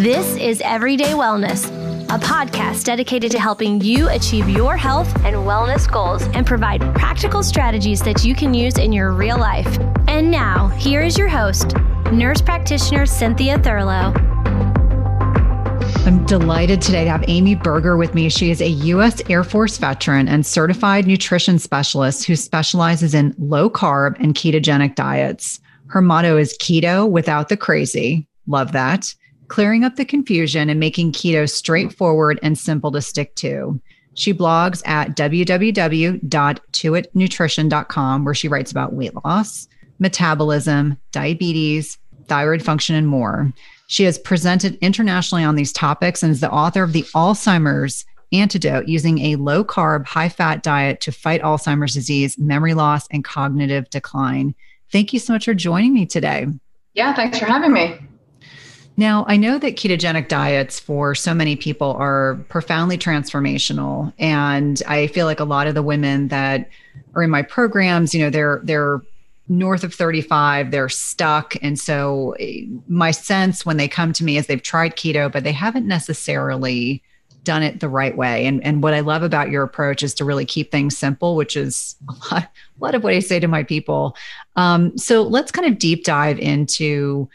This is Everyday Wellness, a podcast dedicated to helping you achieve your health and wellness goals and provide practical strategies that you can use in your real life. And now, here is your host, nurse practitioner Cynthia Thurlow. I'm delighted today to have Amy Berger with me. She is a U.S. Air Force veteran and certified nutrition specialist who specializes in low carb and ketogenic diets. Her motto is keto without the crazy. Love that clearing up the confusion and making keto straightforward and simple to stick to. She blogs at www.tuitnutrition.com, where she writes about weight loss, metabolism, diabetes, thyroid function, and more. She has presented internationally on these topics and is the author of the Alzheimer's Antidote using a low carb, high fat diet to fight Alzheimer's disease, memory loss, and cognitive decline. Thank you so much for joining me today. Yeah, thanks for having me. Now, I know that ketogenic diets for so many people are profoundly transformational and I feel like a lot of the women that are in my programs, you know, they're they're north of 35, they're stuck and so eh, my sense when they come to me is they've tried keto but they haven't necessarily done it the right way. And and what I love about your approach is to really keep things simple, which is a lot, a lot of what I say to my people. Um, so let's kind of deep dive into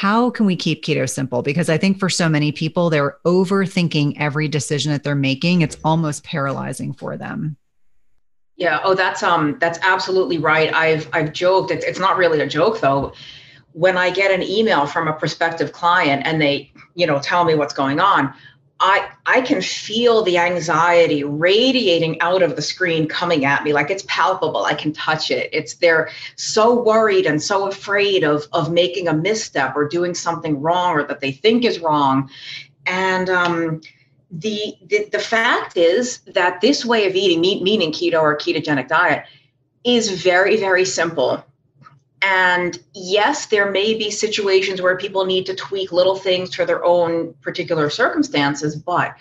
how can we keep keto simple? Because I think for so many people, they're overthinking every decision that they're making. It's almost paralyzing for them. Yeah. Oh, that's um, that's absolutely right. I've I've joked. It's it's not really a joke though. When I get an email from a prospective client and they, you know, tell me what's going on, I I can feel the anxiety radiating out of the screen coming at me like it's palpable. I can touch it. It's they're so worried and so afraid of of making a misstep or doing something wrong or that they think is wrong. And um, the, the the fact is that this way of eating, meaning keto or ketogenic diet, is very very simple and yes, there may be situations where people need to tweak little things for their own particular circumstances, but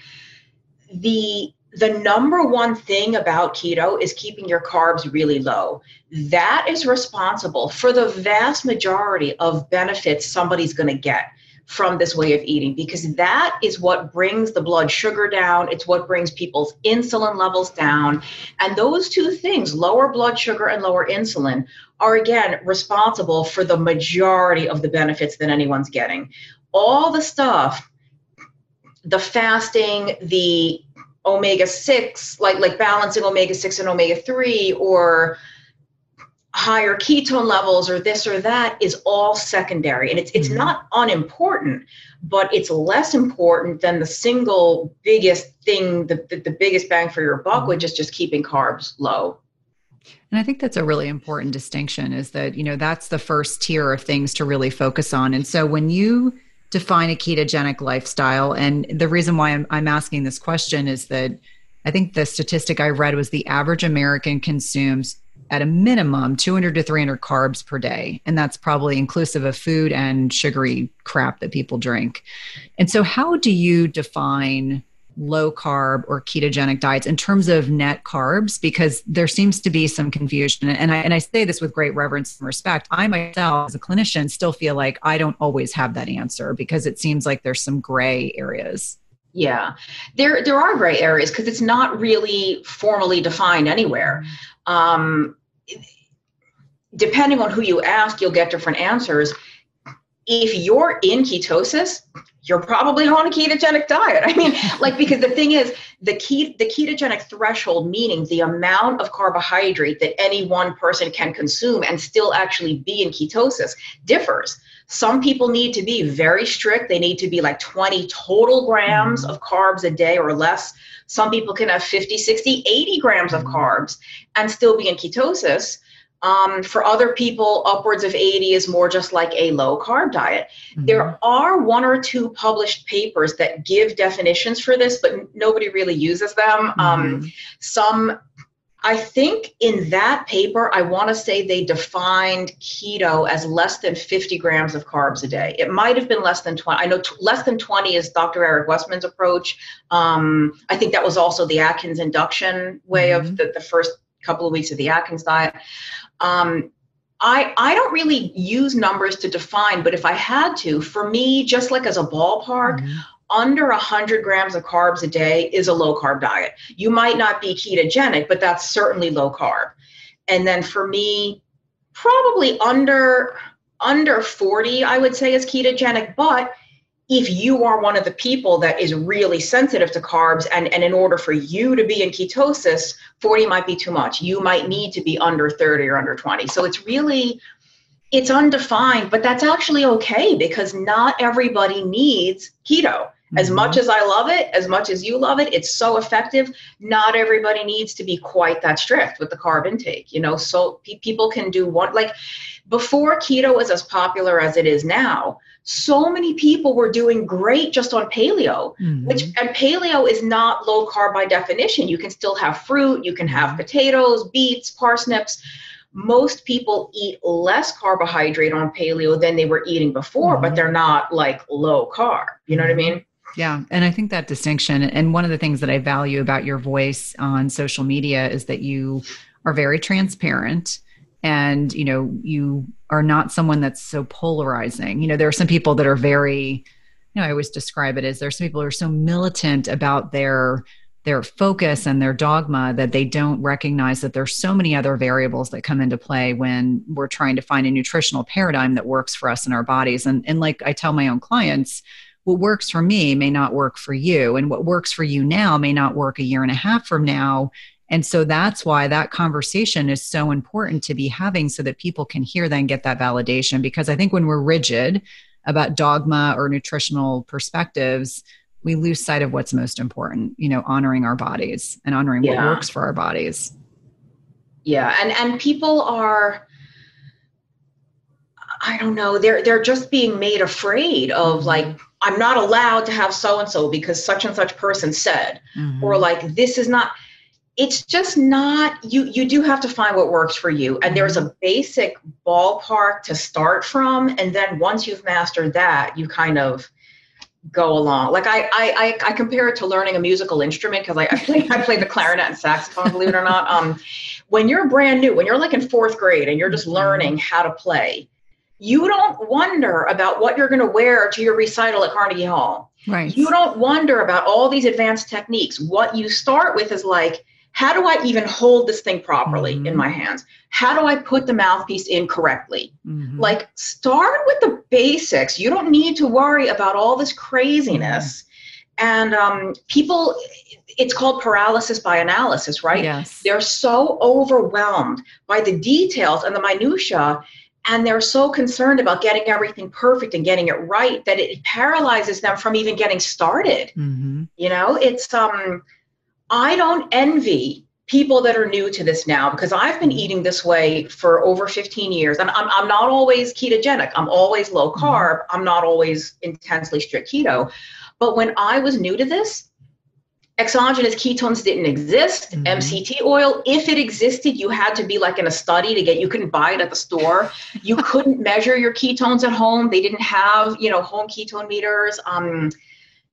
the the number one thing about keto is keeping your carbs really low. That is responsible for the vast majority of benefits somebody's going to get from this way of eating because that is what brings the blood sugar down. It's what brings people's insulin levels down. And those two things, lower blood sugar and lower insulin, are again responsible for the majority of the benefits that anyone's getting. All the stuff, the fasting, the omega 6 like like balancing omega 6 and omega 3 or higher ketone levels or this or that is all secondary and it's it's mm-hmm. not unimportant but it's less important than the single biggest thing the, the, the biggest bang for your buck mm-hmm. which is just keeping carbs low and i think that's a really important distinction is that you know that's the first tier of things to really focus on and so when you define a ketogenic lifestyle and the reason why i'm, I'm asking this question is that i think the statistic i read was the average american consumes at a minimum 200 to 300 carbs per day. And that's probably inclusive of food and sugary crap that people drink. And so, how do you define low carb or ketogenic diets in terms of net carbs? Because there seems to be some confusion. And I, and I say this with great reverence and respect. I myself, as a clinician, still feel like I don't always have that answer because it seems like there's some gray areas. Yeah, there there are gray areas because it's not really formally defined anywhere. Um, depending on who you ask, you'll get different answers. If you're in ketosis, you're probably on a ketogenic diet. I mean, like because the thing is, the key the ketogenic threshold, meaning the amount of carbohydrate that any one person can consume and still actually be in ketosis, differs. Some people need to be very strict. They need to be like 20 total grams mm-hmm. of carbs a day or less. Some people can have 50, 60, 80 grams of mm-hmm. carbs and still be in ketosis. Um, for other people, upwards of 80 is more just like a low carb diet. Mm-hmm. There are one or two published papers that give definitions for this, but nobody really uses them. Um, mm-hmm. Um, some, I think in that paper, I want to say they defined keto as less than 50 grams of carbs a day. It might have been less than 20. I know t- less than 20 is Dr. Eric Westman's approach. Um, I think that was also the Atkins induction way mm-hmm. of the, the first couple of weeks of the Atkins diet. Um, I, I don't really use numbers to define, but if I had to, for me, just like as a ballpark, mm-hmm. under 100 grams of carbs a day is a low carb diet. You might not be ketogenic, but that's certainly low carb. And then for me, probably under under 40, I would say is ketogenic, but if you are one of the people that is really sensitive to carbs and, and in order for you to be in ketosis 40 might be too much. You might need to be under 30 or under 20 so it's really it's undefined but that's actually okay because not everybody needs keto. As mm-hmm. much as i love it as much as you love it it's so effective. Not everybody needs to be quite that strict with the carb intake you know? So pe- people can do one like before keto was as popular as it is now so many people were doing great just on paleo mm-hmm. which and paleo is not low carb by definition you can still have fruit you can have mm-hmm. potatoes beets parsnips most people eat less carbohydrate on paleo than they were eating before mm-hmm. but they're not like low carb you know what i mm-hmm. mean yeah and i think that distinction and one of the things that i value about your voice on social media is that you are very transparent and you know you are not someone that's so polarizing. You know there are some people that are very you know i always describe it as there's some people who are so militant about their their focus and their dogma that they don't recognize that there's so many other variables that come into play when we're trying to find a nutritional paradigm that works for us in our bodies. And and like i tell my own clients what works for me may not work for you and what works for you now may not work a year and a half from now and so that's why that conversation is so important to be having so that people can hear that and get that validation. Because I think when we're rigid about dogma or nutritional perspectives, we lose sight of what's most important, you know, honoring our bodies and honoring yeah. what works for our bodies. Yeah. And and people are I don't know, they're they're just being made afraid of mm-hmm. like I'm not allowed to have so and so because such and such person said mm-hmm. or like this is not it's just not you you do have to find what works for you. And there's a mm-hmm. basic ballpark to start from. And then once you've mastered that you kind of go along. Like i i i, compare it to learning a musical instrument because I, I play i play the clarinet and saxophone believe it or not. Um when you're brand new when you're like in fourth grade and you're just mm-hmm. learning how to play you don't wonder about what you're going to wear to your recital at carnegie hall. Right. You don't wonder about all these advanced techniques. What you start with is like how do I even hold this thing properly mm-hmm. in my hands? How do I put the mouthpiece in correctly? Mm-hmm. Like, start with the basics. You don't need to worry about all this craziness. And um, people, it's called paralysis by analysis, right? Yes. They're so overwhelmed by the details and the minutia and they're so concerned about getting everything perfect and getting it right that it paralyzes them from even getting started mm-hmm. you know it's um I don't envy people that are new to this now because I've been eating this way for over 15 years and I'm, I'm not always ketogenic. I'm always low mm-hmm. carb. I'm not always intensely strict keto. But when I was new to this, exogenous ketones didn't exist. Mm-hmm. MCT oil, if it existed, you had to be like in a study to get, you couldn't buy it at the store. You couldn't measure your ketones at home. They didn't have, you know, home ketone meters. Um,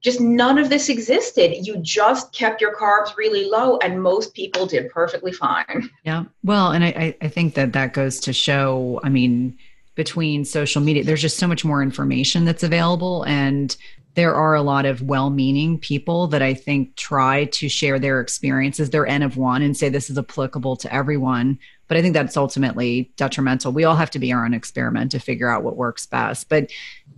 just none of this existed. You just kept your carbs really low, and most people did perfectly fine. Yeah. Well, and I, I think that that goes to show, I mean, between social media, there's just so much more information that's available. And there are a lot of well meaning people that I think try to share their experiences, their N of one, and say this is applicable to everyone but i think that's ultimately detrimental. We all have to be our own experiment to figure out what works best. But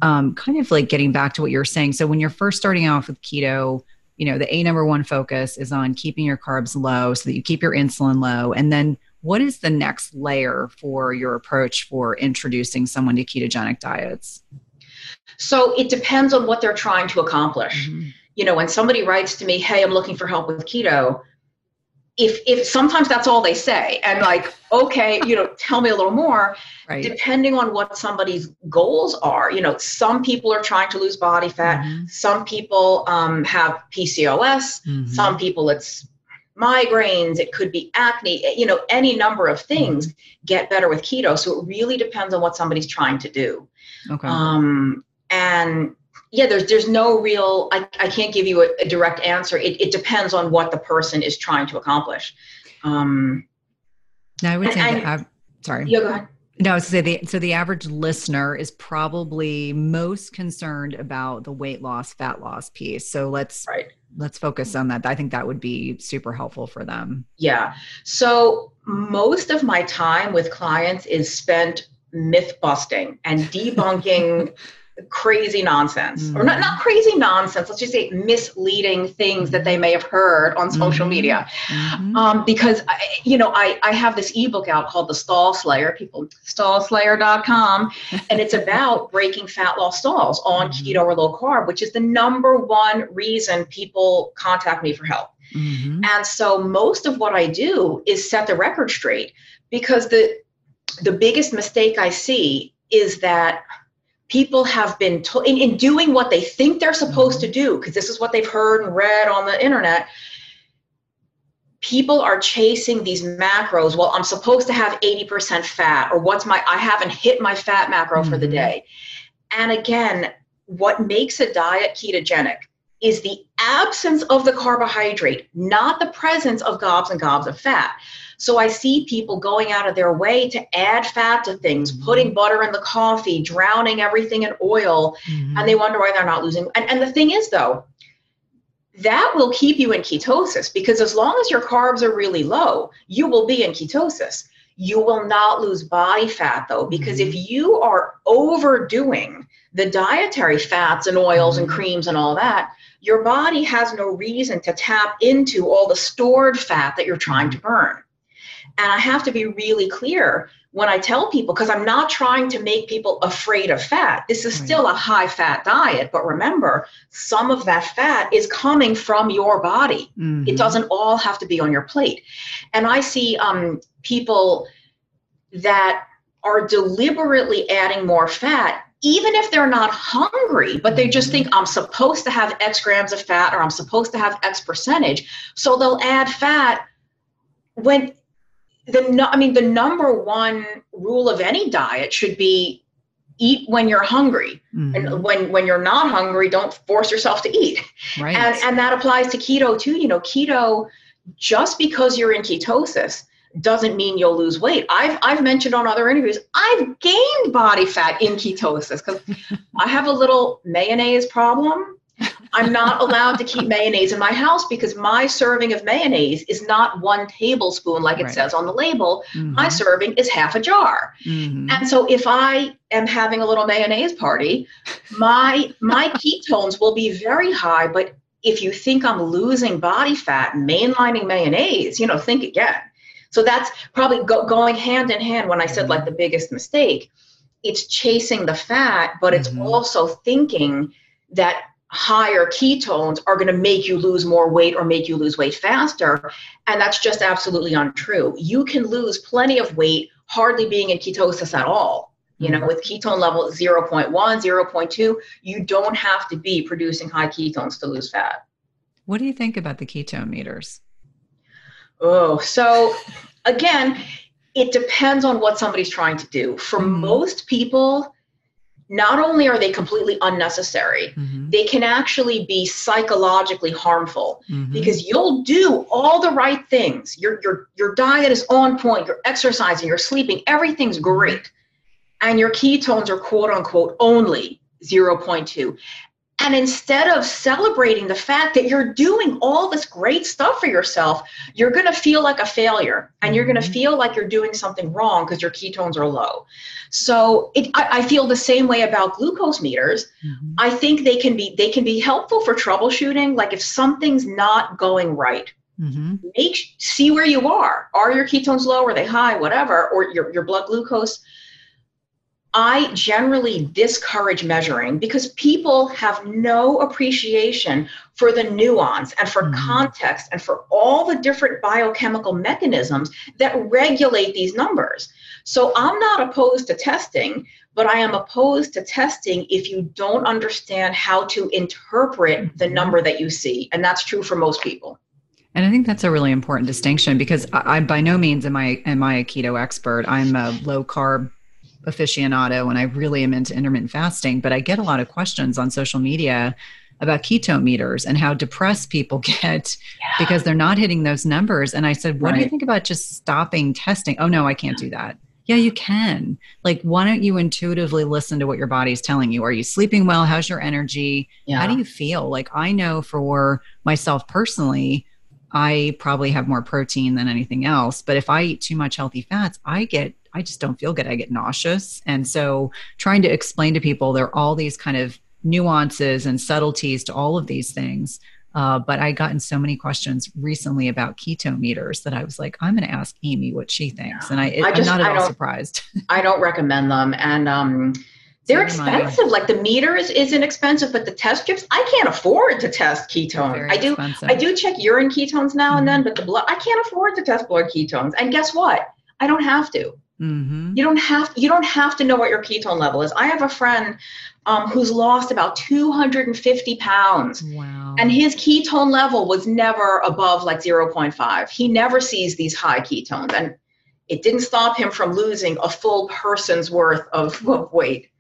um, kind of like getting back to what you're saying so when you're first starting off with keto you know the a number one focus is on keeping your carbs low so that you keep your insulin low. And then what is the next layer for your approach for introducing someone to ketogenic diets? So it depends on what they're trying to accomplish. Mm-hmm. you know when somebody writes to me hey i'm looking for help with keto if if sometimes that's all they say and like okay you know tell me a little more right. depending on what somebody's goals are you know some people are trying to lose body fat mm-hmm. some people um, have pcos mm-hmm. some people it's migraines it could be acne you know any number of things mm-hmm. get better with keto so it really depends on what somebody's trying to do okay um, and yeah there's there's no real i, I can't give you a, a direct answer it, it depends on what the person is trying to accomplish um now i would say and, that, sorry yeah go ahead No, so the so the average listener is probably most concerned about the weight loss, fat loss piece. So let's right. let's focus on that. I think that would be super helpful for them. Yeah. So most of my time with clients is spent myth busting and debunking crazy nonsense mm-hmm. or not, not crazy nonsense let's just say misleading things that they may have heard on social mm-hmm. media mm-hmm. Um, because I, you know I, I have this ebook out called the stall slayer people stallslayer.com and it's about breaking fat loss stalls on mm-hmm. keto or low carb which is the number one reason people contact me for help mm-hmm. and so most of what i do is set the record straight because the the biggest mistake I see is that people have been told in, in, doing what they think they're supposed to mm-hmm. do because this is what they've heard and read on the internet people are chasing these macros well i'm supposed to have 80% fat or what's my i haven't hit my fat macro mm-hmm. for the mm-hmm. day and again what makes a diet ketogenic is the absence of the carbohydrate not the presence of gobs and gobs of fat so I see people going out of their way to add fat to things, mm-hmm. putting butter in the coffee, drowning everything in oil, mm-hmm. and they wonder why they're not losing. And, and the thing is, though, that will keep you in ketosis because as long as your carbs are really low, you will be in ketosis. You will not lose body fat though, because mm-hmm. if you are overdoing the dietary fats and oils mm-hmm. and creams and all that, your body has no reason to tap into all the stored fat that you're trying to burn. And I have to be really clear when I tell people, because I'm not trying to make people afraid of fat. This is still a high fat diet, but remember, some of that fat is coming from your body. Mm-hmm. It doesn't all have to be on your plate. And I see um, people that are deliberately adding more fat even if they're not hungry, but they just think I'm supposed to have X grams of fat or I'm supposed to have X percentage. So they'll add fat when the I mean the number one rule of any diet should be eat when you're hungry. Mm-hmm. and when when you're not hungry don't force yourself to eat. Right. And, and that applies to keto too. You know keto just because you're in ketosis doesn't mean you'll lose weight. I've i've mentioned on other interviews i've gained body fat in ketosis because i have a little mayonnaise problem I'm not allowed to keep mayonnaise in my house because my serving of mayonnaise is not one tablespoon like it right. says on the label. Mm-hmm. My serving is half a jar. Mm-hmm. And so if I am having a little mayonnaise party, my my ketones will be very high, but if you think I'm losing body fat mainlining mayonnaise, you know, think again. So that's probably go, going hand in hand when I said like the biggest mistake. It's chasing the fat, but it's mm-hmm. also thinking that higher ketones are going to make you lose more weight or make you lose weight faster. And that's just absolutely untrue. You can lose plenty of weight hardly being in ketosis at all. You know, mm-hmm. with ketone level 0.1, 0.2, you don't have to be producing high ketones to lose fat. What do you think about the ketone meters? Oh, so again, it depends on what somebody's trying to do. For mm-hmm. most people, not only are they completely unnecessary, mm-hmm. they can actually be psychologically harmful mm-hmm. because you'll do all the right things. Your, your, your diet is on point, you're exercising, you're sleeping, everything's mm-hmm. great. And your ketones are quote unquote only 0.2. And instead of celebrating the fact that you're doing all this great stuff for yourself, you're going to feel like a failure and you're going to mm-hmm. feel like you're doing something wrong because your ketones are low. So it, I, I, feel the same way about glucose meters. Mm-hmm. I think they can be they can be helpful for troubleshooting. Like if something's not going right, mm-hmm. make see where you are. Are your ketones low? Are they high? Whatever, or your your blood glucose I generally discourage measuring because people have no appreciation for the nuance and for mm-hmm. context and for all the different biochemical mechanisms that regulate these numbers. So I'm not opposed to testing, but I am opposed to testing if you don't understand how to interpret the mm-hmm. number that you see. And that's true for most people. And I think that's a really important distinction because I, I by no means am I am I a keto expert. I'm a low carb aficionado and I really am into intermittent fasting, but I get a lot of questions on social media about ketone meters and how depressed people get yeah. because they're not hitting those numbers. And I said, What right. do you think about just stopping testing? Oh, no, I can't do that. Yeah, you can. Like, why don't you intuitively listen to what your body's telling you? Are you sleeping well? How's your energy? Yeah. How do you feel? Like, I know for myself personally, I probably have more protein than anything else. But if I eat too much healthy fats, I get, I just don't feel good. I get nauseous. And so, trying to explain to people there are all these kind of nuances and subtleties to all of these things uh, but I gotten so many questions recently about keto meters that I was like, I'm going to ask Amy what she thinks, and I, I am not at all surprised. I don't recommend them, and um, they're expensive. Like the meter is isn't expensive, but the test strips I can't afford to test ketones. I do expensive. I do check urine ketones now mm-hmm. and then, mm-hmm. but the blood I can't afford to test blood ketones. And guess what? I don't have to. Mm-hmm. You don't have you don't have to know what your ketone level is. I have a friend um, who's lost about 250 pounds. Wow. And his ketone level was never above like 0.5. He never sees these high ketones. And it didn't stop him from losing a full person's worth of, of weight.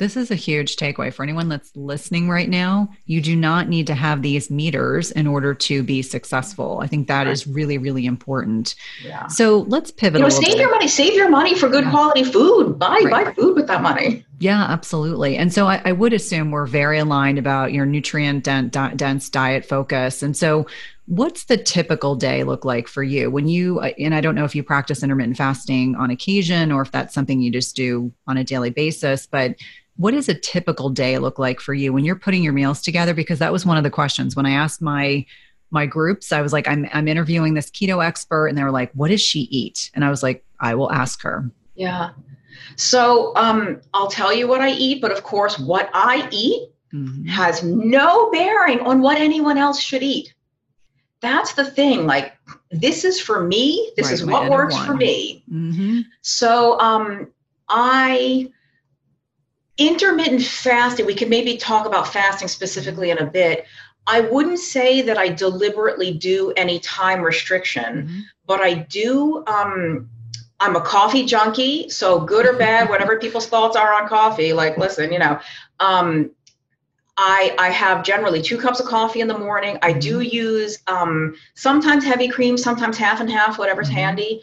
This is a huge takeaway for anyone that's listening right now. You do not need to have these meters in order to be successful. I think that right. is really, really important. Yeah. So let's pivot. You know, save bit. your money. Save your money for good yeah. quality food. Buy right. buy food with that money. Yeah, absolutely. And so I, I would assume we're very aligned about your nutrient dense diet focus. And so what's the typical day look like for you when you uh, and i don't know if you practice intermittent fasting on occasion or if that's something you just do on a daily basis but what does a typical day look like for you when you're putting your meals together? Because that was one of the questions. When i asked my my groups i was like i'm i'm interviewing this keto expert and they were like what does she eat? And i was like i will ask her. Yeah. So um i'll tell you what i eat but of course what i eat mm-hmm. has no bearing on what anyone else should eat. That's the thing like this is for me this right, is what works for me. Mm-hmm. so um i intermittent fasting, we can maybe talk about fasting specifically in a bit. I wouldn't say that I deliberately do any time restriction, mm-hmm. but I do. Um, I'm a coffee junkie, so good or bad, whatever people's thoughts are on coffee, like listen, you know, um, I I have generally two cups of coffee in the morning. I do mm-hmm. use um, sometimes heavy cream, sometimes half and half, whatever's mm-hmm. handy.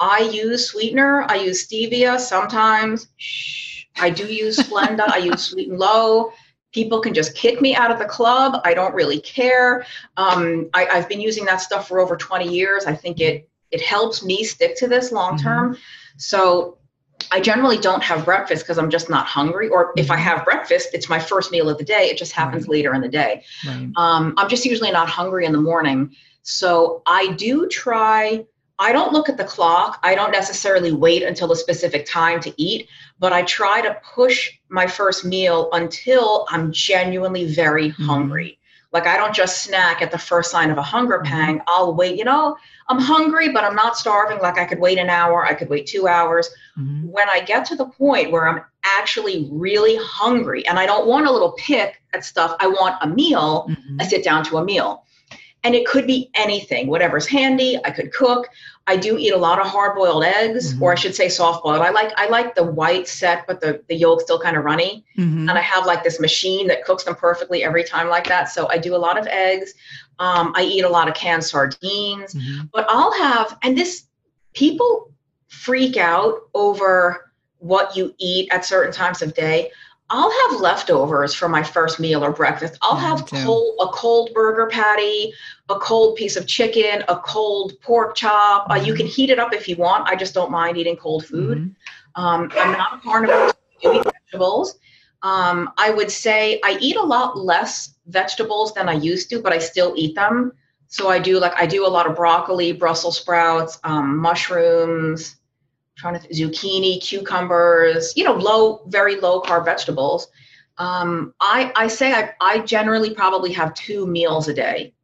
I use sweetener. I use stevia sometimes. Shh I do use Splenda. I use Sweet and Low. People can just kick me out of the club. I don't really care. Um, I, have been using that stuff for over 20 years. I think it it helps me stick to this long mm-hmm. term. Mm-hmm. So I generally don't have breakfast because I'm just not hungry. Or if I mm-hmm. have breakfast, it's my first meal of the day. It just happens right. later in the day. Right. Um, I'm just usually not hungry in the morning. So I do try I don't look at the clock. I don't necessarily wait until a specific time to eat, but I try to push my first meal until I'm genuinely very mm-hmm. hungry. Like I don't just snack at the first sign of a hunger mm-hmm. pang. I'll wait, you know, I'm hungry, but I'm not starving. Like I could wait an hour, I could wait two hours. Mm-hmm. When I get to the point where I'm actually really hungry and I don't want a little pick at stuff, I want a meal, mm-hmm. I sit down to a meal. And it could be anything, whatever's handy. I could cook. I do eat a lot of hard-boiled eggs, mm-hmm. or I should say soft-boiled. I like I like the white set, but the the yolk still kind of runny. Mm-hmm. And I have like this machine that cooks them perfectly every time like that. So I do a lot of eggs. Um, I eat a lot of canned sardines, mm-hmm. but I'll have and this people freak out over what you eat at certain times of day. I'll have leftovers for my first meal or breakfast. I'll yeah, have cold, a cold burger patty, a cold piece of chicken, a cold pork chop. Mm-hmm. Uh, you can mm-hmm. heat it up if you want. I just don't mind eating cold food. Mm-hmm. Um, I'm not a carnivore. I do eat vegetables. Um, I would say I eat a lot less vegetables than I used to, but I still eat them. So I do like I do a lot of broccoli, Brussels sprouts, um, mushrooms, trying to zucchini, cucumbers, you know, low, very low carb vegetables. Um, I, I say I, I generally probably have two meals a day,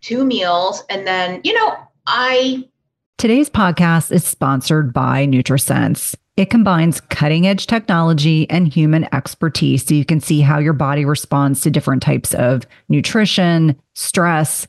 two meals. And then, you know, I. Today's podcast is sponsored by NutriSense. It combines cutting edge technology and human expertise so you can see how your body responds to different types of nutrition, stress,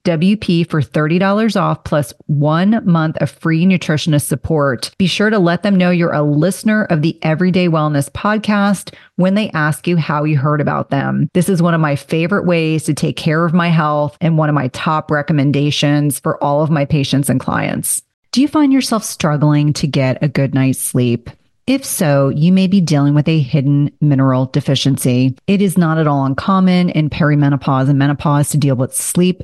WP for $30 off plus one month of free nutritionist support. Be sure to let them know you're a listener of the Everyday Wellness podcast when they ask you how you heard about them. This is one of my favorite ways to take care of my health and one of my top recommendations for all of my patients and clients. Do you find yourself struggling to get a good night's sleep? If so, you may be dealing with a hidden mineral deficiency. It is not at all uncommon in perimenopause and menopause to deal with sleep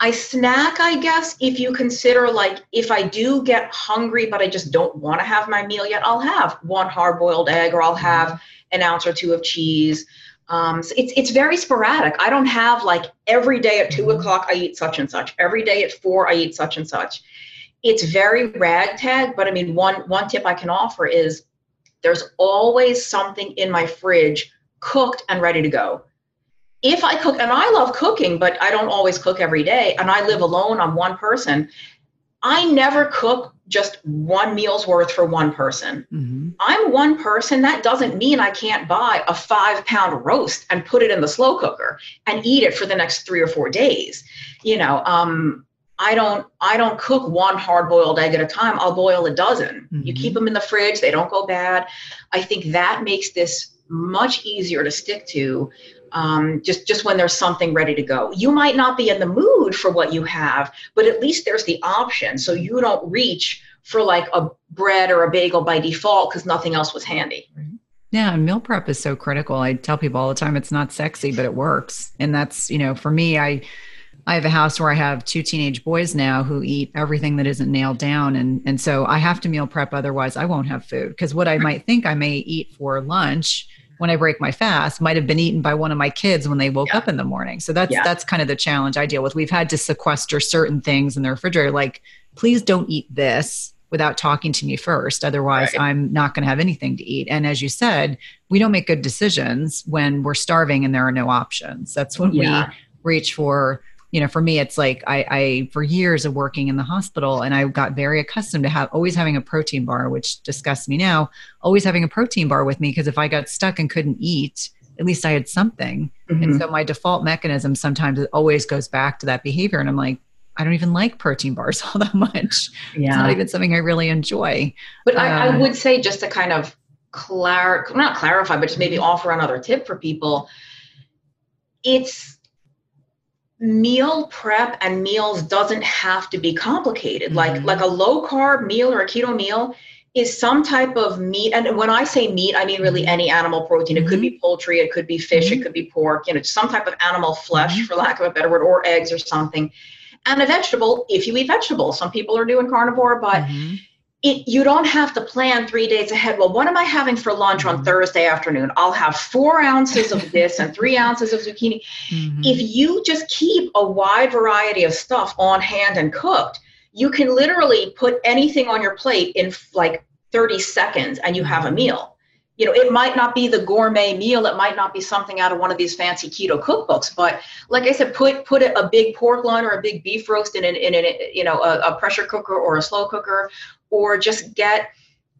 I snack, I guess, if you consider like if I do get hungry, but I just don't want to have my meal yet, I'll have one hard boiled egg or I'll have an ounce or two of cheese. Um, so it's it's very sporadic. I don't have like every day at two mm-hmm. o'clock I eat such and such. Every day at four I eat such and such. It's very ragtag, but I mean one one tip I can offer is there's always something in my fridge cooked and ready to go. If I cook, and I love cooking, but I don't always cook every day, and I live alone, I'm one person. I never cook just one meal's worth for one person. Mm-hmm. I'm one person. That doesn't mean I can't buy a five pound roast and put it in the slow cooker and eat it for the next three or four days. You know, um, I don't I don't cook one hard boiled egg at a time. I'll boil a dozen. Mm-hmm. You keep them in the fridge; they don't go bad. I think that makes this much easier to stick to um, just just when there's something ready to go. You might not be in the mood for what you have, but at least there's the option, so you don't reach for like a bread or a bagel by default because nothing else was handy. Yeah, and meal prep is so critical. I tell people all the time it's not sexy, but it works. And that's, you know, for me, I I have a house where I have two teenage boys now who eat everything that isn't nailed down and and so I have to meal prep otherwise I won't have food because what I might think I may eat for lunch when I break my fast might have been eaten by one of my kids when they woke yeah. up in the morning. So that's yeah. that's kind of the challenge I deal with. We've had to sequester certain things in the refrigerator like please don't eat this without talking to me first. Otherwise, right. I'm not going to have anything to eat. And as you said, we don't make good decisions when we're starving and there are no options. That's when yeah. we reach for, you know, for me, it's like I, I, for years of working in the hospital and I got very accustomed to have always having a protein bar, which disgusts me now, always having a protein bar with me because if I got stuck and couldn't eat, at least I had something. Mm-hmm. And so my default mechanism sometimes it always goes back to that behavior. And I'm like, I don't even like protein bars all that much. Yeah. It's not even something I really enjoy. But I, I, um, would say just to kind of clar not clarify, but just maybe offer another tip for people. It's meal prep and meals doesn't have to be complicated. Mm-hmm. Like like a low carb meal or a keto meal is some type of meat. And when I say meat, I mean really mm-hmm. any animal protein. It mm-hmm. could be mm-hmm. poultry, it could be fish, mm-hmm. it could be pork, you know, some type of animal flesh, mm-hmm. for lack of a better word, or eggs or something and a vegetable if you eat vegetables. Some people are doing carnivore, but. It, you don't have to plan three days ahead. Well, what am I having for lunch mm-hmm. on Thursday afternoon? I'll have four ounces of this and three ounces of zucchini. Mm-hmm. If you just keep a wide variety of stuff on hand and cooked, you can literally put anything on your plate in like 30 seconds and you have a mm-hmm. meal you know it might not be the gourmet meal it might not be something out of one of these fancy keto cookbooks but like i said put put a big pork loin or a big beef roast in an in an you know a, a pressure cooker or a slow cooker or just get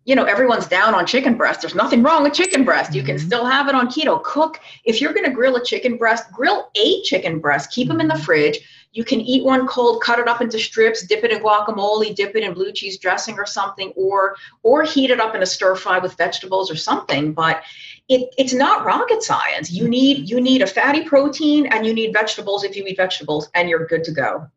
you know everyone's down on chicken breast there's nothing wrong with chicken breast you mm-hmm. can still have it on keto cook if you're going to grill a chicken breast grill a chicken breast keep them in the mm-hmm. fridge you can eat one cold, cut it up into strips, dip it in guacamole, dip it in blue cheese dressing or something, or or heat it up in a stir fry with vegetables or something. But it, it's not rocket science. You need mm-hmm. you need a fatty protein and you need vegetables if you eat vegetables, and you're good to go.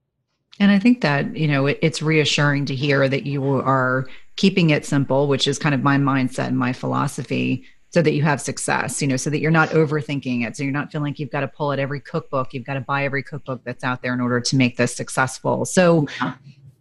And I think that you know it, it's reassuring to hear that you are keeping it simple, which is kind of my mindset and my philosophy so that you have success, you know, so that you're not overthinking it. So you're not feeling like you've got to pull at every cookbook, you've got to buy every cookbook that's out there in order to make this successful. So,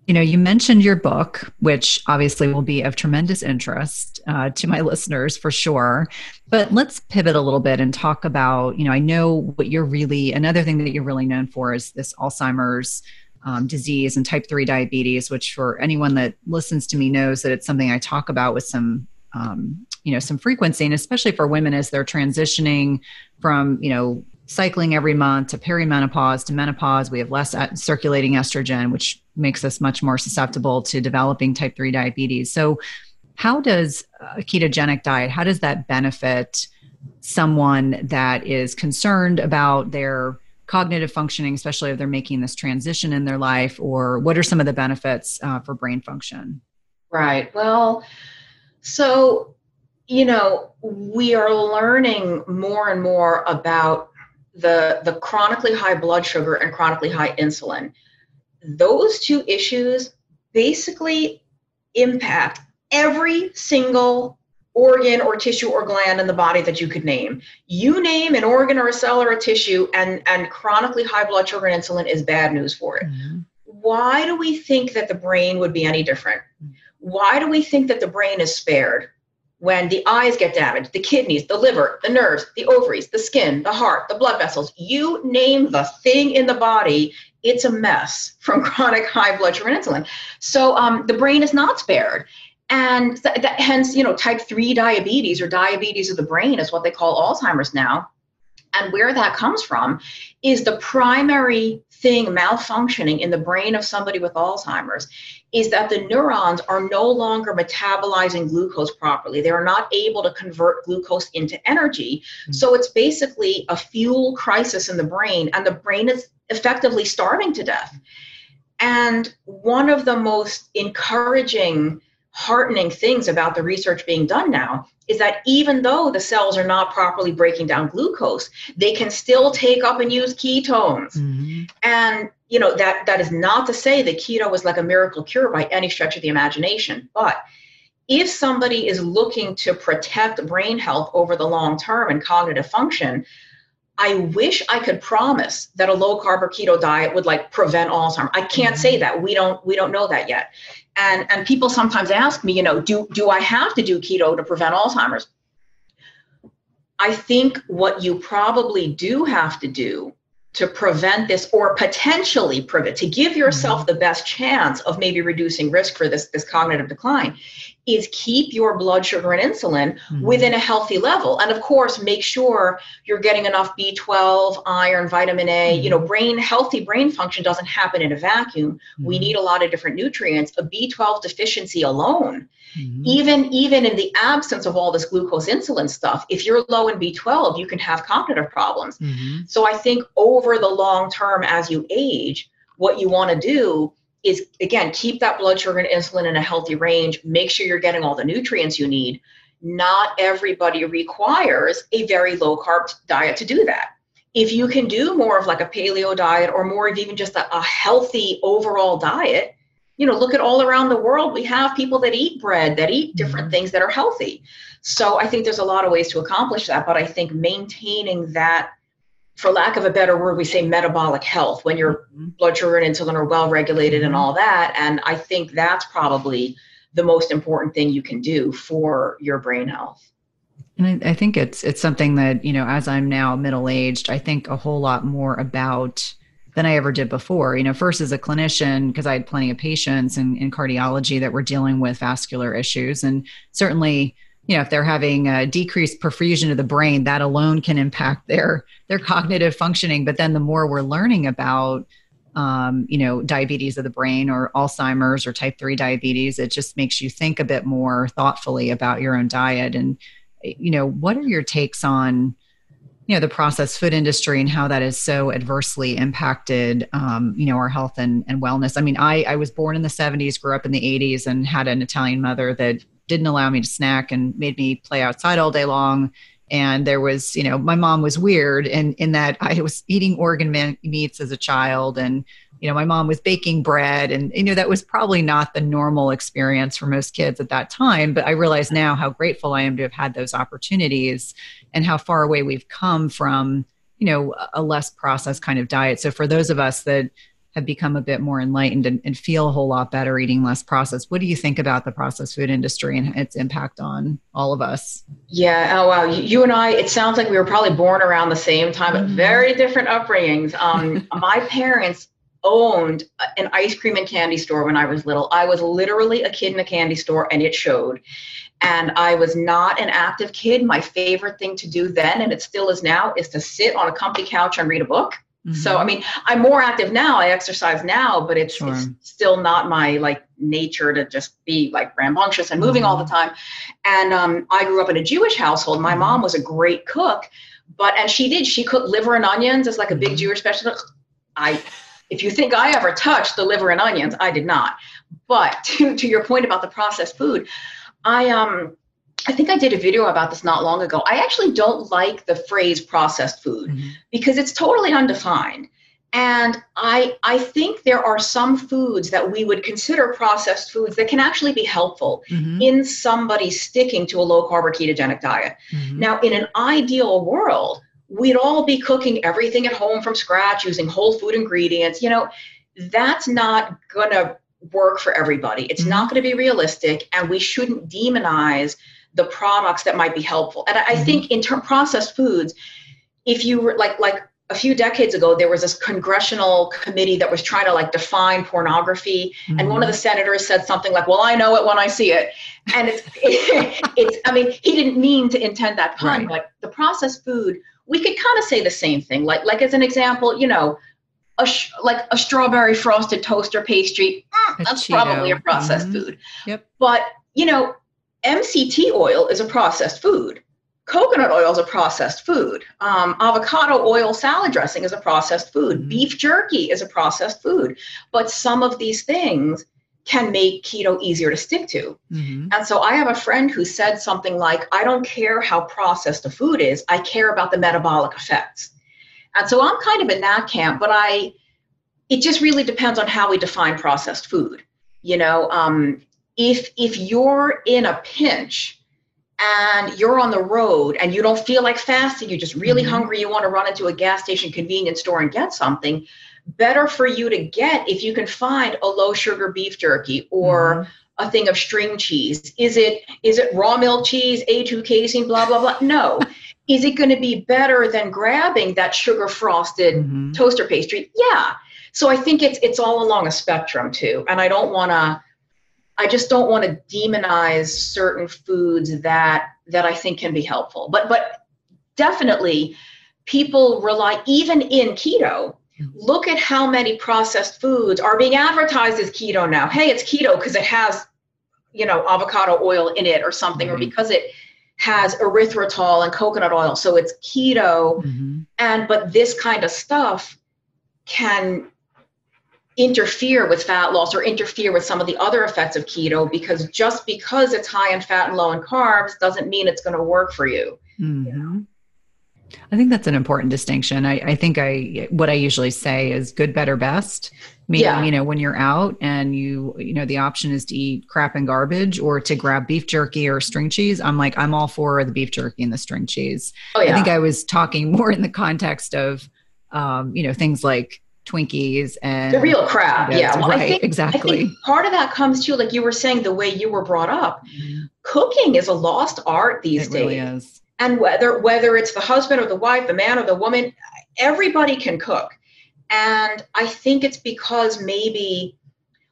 you know, you mentioned your book, which obviously will be of tremendous interest uh, to my listeners for sure. But let's pivot a little bit and talk about, you know, I know what you're really, another thing that you're really known for is this Alzheimer's. Um, disease and type 3 diabetes, which for anyone that listens to me knows that it's something I talk about with some um, you know some frequency and especially for women as they're transitioning from you know cycling every month to perimenopause to menopause we have less circulating estrogen which makes us much more susceptible to developing type 3 diabetes. So how does a ketogenic diet how does that benefit someone that is concerned about their cognitive functioning especially if they're making this transition in their life or what are some of the benefits uh, for brain function right well so you know, we are learning more and more about the, the chronically high blood sugar and chronically high insulin. Those two issues basically impact every single organ or tissue or gland in the body that you could name. You name an organ or a cell or a tissue, and, and chronically high blood sugar and insulin is bad news for it. Mm-hmm. Why do we think that the brain would be any different? Why do we think that the brain is spared? when the eyes get damaged, the kidneys, the liver, the nerves, the ovaries, the skin, the heart, the blood vessels, you name the thing in the body, it's a mess from chronic high blood sugar and insulin. So um, the brain is not spared. And th- that, hence, you know, type 3 diabetes or diabetes of the brain is what they call Alzheimer's now. And where that comes from is the primary thing malfunctioning in the brain of somebody with Alzheimer's is that the neurons are no longer metabolizing glucose properly. They are not able to convert glucose into energy. Mm-hmm. So it's basically a fuel crisis in the brain, and the brain is effectively starving to death. And one of the most encouraging heartening things about the research being done now is that even though the cells are not properly breaking down glucose, they can still take up and use ketones. Mm-hmm. And you know that that is not to say that keto is like a miracle cure by any stretch of the imagination, but if somebody is looking to protect brain health over the long term and cognitive function, I wish I could promise that a low carb or keto diet would like prevent Alzheimer's. I can't say mm-hmm. that. We don't we don't know that yet. And and people sometimes ask me, you know, do do I have to do keto to prevent Alzheimer's? I think what you probably do have to do to prevent this or potentially prevent to give yourself mm-hmm. the best chance of maybe reducing risk for this this cognitive decline is keep your blood sugar and insulin mm-hmm. within a healthy level and of course make sure you're getting enough b12 iron vitamin a mm-hmm. you know brain healthy brain function doesn't happen in a vacuum mm-hmm. we need a lot of different nutrients a b12 deficiency alone mm-hmm. even even in the absence of all this glucose insulin stuff if you're low in b12 you can have cognitive problems mm-hmm. so i think over the long term as you age what you want to do is again keep that blood sugar and insulin in a healthy range. Make sure you're getting all the nutrients you need. Not everybody requires a very low carb diet to do that. If you can do more of like a paleo diet or more of even just a, a healthy overall diet you know look at all around the world. We have people that eat bread that eat different mm-hmm. things that are healthy. So i think there's a lot of ways to accomplish that but i think maintaining that for lack of a better word, we say metabolic health when your mm-hmm. blood sugar and insulin are well regulated and mm-hmm. all that. And I think that's probably the most important thing you can do for your brain health. And I, I think it's it's something that you know, as I'm now middle aged, I think a whole lot more about than I ever did before. You know, first as a clinician, because I had plenty of patients in, in cardiology that were dealing with vascular issues, and certainly you know if they're having a decreased perfusion of the brain that alone can impact their their cognitive functioning. But then the more we're learning about um, you know diabetes of the brain or alzheimer's or type 3 diabetes it just makes you think a bit more thoughtfully about your own diet. And you know what are your takes on you know the processed food industry and how that has so adversely impacted um, you know our health and, and wellness? I mean I, I was born in the 70s grew up in the 80s and had an italian mother that didn't allow me to snack and made me play outside all day long. And there was you know my mom was weird in in that i was eating organ meats as a child and you know my mom was baking bread and you know that was probably not the normal experience for most kids at that time. But i realize now how grateful i am to have had those opportunities and how far away we've come from you know a less processed kind of diet. So for those of us that have become a bit more enlightened and, and, feel a whole lot better eating less processed. What do you think about the processed food industry and its impact on all of us? Yeah. Oh, wow. You and I, it sounds like we were probably born around the same time, but mm-hmm. very different upbringings. Um, my parents owned an ice cream and candy store when I was little. I was literally a kid in a candy store and it showed. And I was not an active kid. My favorite thing to do then, and it still is now, is to sit on a comfy couch and read a book. Mm-hmm. So I mean, I'm more active now. I exercise now, but it's, sure. it's still not my like nature to just be like rambunctious and moving mm-hmm. all the mm-hmm. time. And um, I grew up in a Jewish household. My mm-hmm. mom was a great cook, but and she did she cooked liver and onions as like a big mm-hmm. Jewish special. I, if you think I ever touched the liver and onions, I did not. But to to your point about the processed food, I um I think I did a video about this not long ago. I actually don't like the phrase processed food mm-hmm. because it's totally undefined. And I, I think there are some foods that we would consider processed foods that can actually be helpful mm-hmm. in somebody sticking to a low carb or ketogenic diet. Mm-hmm. Now, in an ideal world, we'd all be cooking everything at home from scratch using whole food ingredients. You know, that's not going to work for everybody. It's mm-hmm. not going to be realistic, and we shouldn't demonize the products that might be helpful. And I, mm-hmm. think in term processed foods, if you were like like a few decades ago, there was this congressional committee that was trying to like define pornography, mm-hmm. and one of the mm-hmm. senators said something like, "Well, I know it when I see it," and it's it, it's. I mean, he didn't mean to intend that pun. Right. Like the processed food, we could kind of say the same thing. Like like as an example, you know, a sh- like a strawberry frosted toaster pastry. Mm, that's Cheeto. probably a processed mm-hmm. food. Yep. But you know, MCT oil is a processed food. Coconut oil is a processed food. Um, avocado oil salad dressing is a processed food. Mm-hmm. Beef jerky is a processed food. But some of these things can make keto easier to stick to. Mm-hmm. And so I have a friend who said something like, I don't care how processed the food is, I care about the metabolic effects. And so I'm kind of in that camp, but I, it just really depends on how we define processed food. You know, um, if if you're in a pinch and you're on the road and you don't feel like fasting, you're just really mm-hmm. hungry, you want to run into a gas station convenience store and get something, better for you to get if you can find a low sugar beef jerky or mm-hmm. a thing of string cheese. Is it is it raw milk cheese, A2 casein, blah blah blah? No. is it going to be better than grabbing that sugar frosted mm-hmm. toaster pastry? Yeah. So I think it's it's all along a spectrum too. And I don't want to I just don't want to demonize certain foods that that I think can be helpful. But but definitely people rely even in keto look at how many processed foods are being advertised as keto now hey it's keto because it has you know avocado oil in it or something mm-hmm. or because it has erythritol and coconut oil so it's keto mm-hmm. and but this kind of stuff can interfere with fat loss or interfere with some of the other effects of keto because just because it's high in fat and low in carbs doesn't mean it's going to work for you. Mm-hmm. you know? I think that's an important distinction. I, I, think I what I usually say is good, better, best. Meaning, yeah. you know, when you're out and you, you know, the option is to eat crap and garbage or to grab beef jerky or string cheese. I'm like, I'm all for the beef jerky and the string cheese. Oh, yeah. I think I was talking more in the context of, um, you know, things like Twinkies and the real crap. Yeah, well, right, I think, exactly. I think part of that comes to like you were saying the way you were brought up. Mm-hmm. Cooking is a lost art these it days. Really is. And whether whether it's the husband or the wife, the man or the woman, everybody can cook. And I think it's because maybe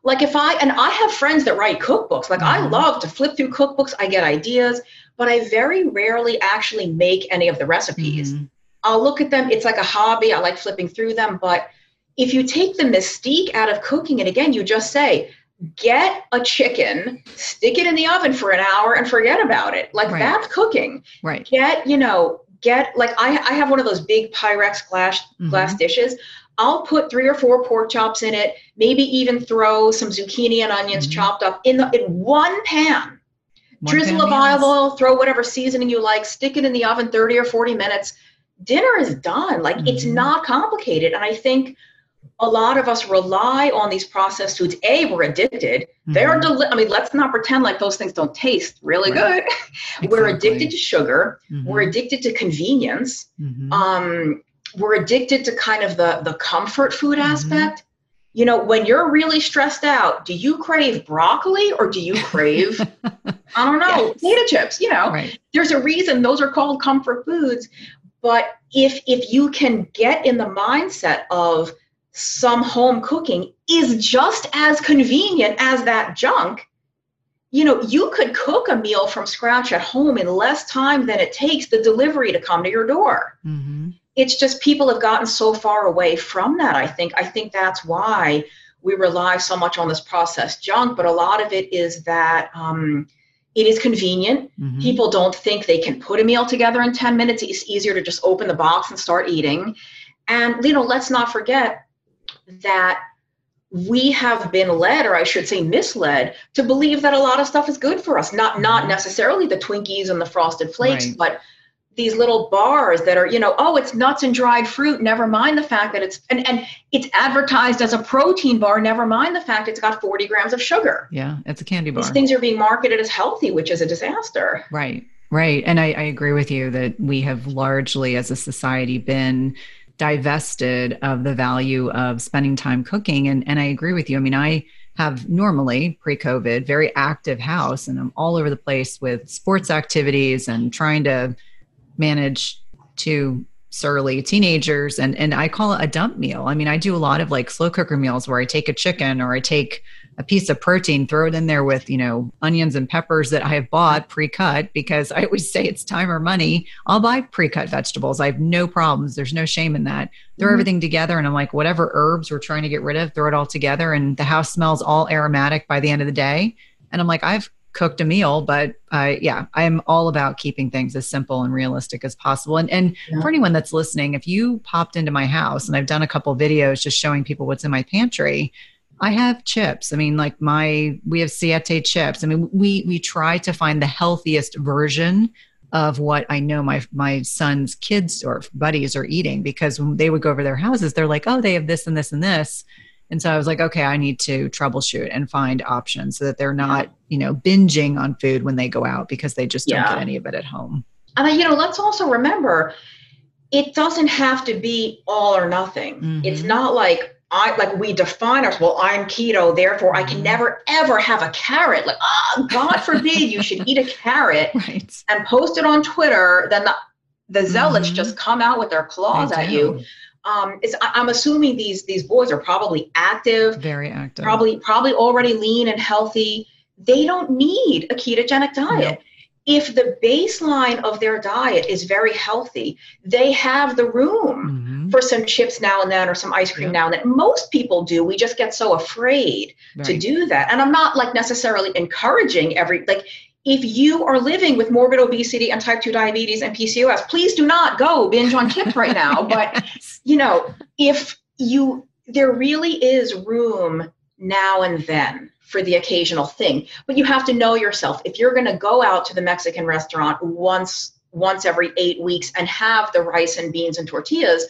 like if I and I have friends that write cookbooks. Like mm-hmm. I love to flip through cookbooks. I get ideas, but I very rarely actually make any of the recipes. Mm-hmm. I'll look at them. It's like a hobby. I like flipping through them, but if you take the mystique out of cooking, and again, you just say, get a chicken, stick it in the oven for an hour and forget about it. Like right. that's cooking. Right. Get, you know, get like I, I have one of those big Pyrex glass mm-hmm. glass dishes. I'll put three or four pork chops in it, maybe even throw some zucchini and onions mm-hmm. chopped up in the in one pan. One Drizzle of olive oil, throw whatever seasoning you like, stick it in the oven 30 or 40 minutes. Dinner is done. Like mm-hmm. it's not complicated. And I think a lot of us rely on these processed foods. A, we're addicted. Mm-hmm. They're deli- I mean, let's not pretend like those things don't taste really right. good. Exactly. we're addicted to sugar. Mm-hmm. We're addicted to convenience. Mm-hmm. Um, we're addicted to kind of the the comfort food mm-hmm. aspect. You know, when you're really stressed out, do you crave broccoli or do you crave, I don't know, yes. potato chips? You know, right. there's a reason those are called comfort foods. But if if you can get in the mindset of some home cooking is just as convenient as that junk. You know you could cook a meal from scratch at home in less time than it takes the delivery to come to your door. Mm-hmm. it's just people have gotten so far away from that i think. I think that's why we rely so much on this processed junk but a lot of it is that um, it is convenient. Mm-hmm. people don't think they can put a meal together in 10 minutes. It's easier to just open the box and start eating. And you know let's not forget that we have been led or i should say misled to believe that a lot of stuff is good for us. Not not mm-hmm. necessarily the twinkies and the frosted flakes right. but these little bars that are you know oh it's nuts and dried fruit never mind the fact that it's and, and it's advertised as a protein bar never mind the fact it's got 40 grams of sugar. Yeah it's a candy bar. these things are being marketed as healthy which is a disaster. Right right. And i, I agree with you that we have largely as a society been divested of the value of spending time cooking. And, and I agree with you. I mean, I have normally pre COVID very active house and I'm all over the place with sports activities and trying to manage two surly teenagers and and I call it a dump meal. I mean, I do a lot of like slow cooker meals where I take a chicken or I take a piece of protein, throw it in there with, you know, onions and peppers that I have bought pre-cut because I always say it's time or money. I'll buy pre-cut vegetables. I have no problems. There's no shame in that. Throw mm-hmm. everything together and I'm like, whatever herbs we're trying to get rid of, throw it all together. And the house smells all aromatic by the end of the day. And I'm like, I've cooked a meal, but uh, yeah, I'm all about keeping things as simple and realistic as possible. And, and yeah. for anyone that's listening, if you popped into my house and I've done a couple videos just showing people what's in my pantry, I have chips. I mean, like my we have Siete chips. I mean, we we try to find the healthiest version of what I know my my son's kids or buddies are eating because when they would go over their houses, they're like, oh, they have this and this and this. And so I was like, okay, I need to troubleshoot and find options so that they're not, you know, binging on food when they go out because they just don't get any of it at home. And you know, let's also remember it doesn't have to be all or nothing. Mm-hmm. It's not like I like we define ourselves. Well, I'm keto, therefore I can mm-hmm. never ever have a carrot. Like, oh, God forbid you should eat a carrot right. and post it on Twitter. Then the, the zealots mm-hmm. just come out with their claws at you. Um, it's, I'm assuming these these boys are probably active, very active, probably probably already lean and healthy. They don't need a ketogenic diet. Nope if the baseline of their diet is very healthy, they have the room mm-hmm. for some chips now and then or some ice cream now and then. Most people do. We just get so afraid right. to do that. And I'm not like necessarily encouraging every like if you are living with morbid obesity and type 2 diabetes and PCOS, please do not go binge on chips right now. But you know, if you there really is room now and then for the occasional thing. But you have to know yourself. If you're going to go out to the Mexican restaurant once once every 8 weeks and have the rice and beans and tortillas,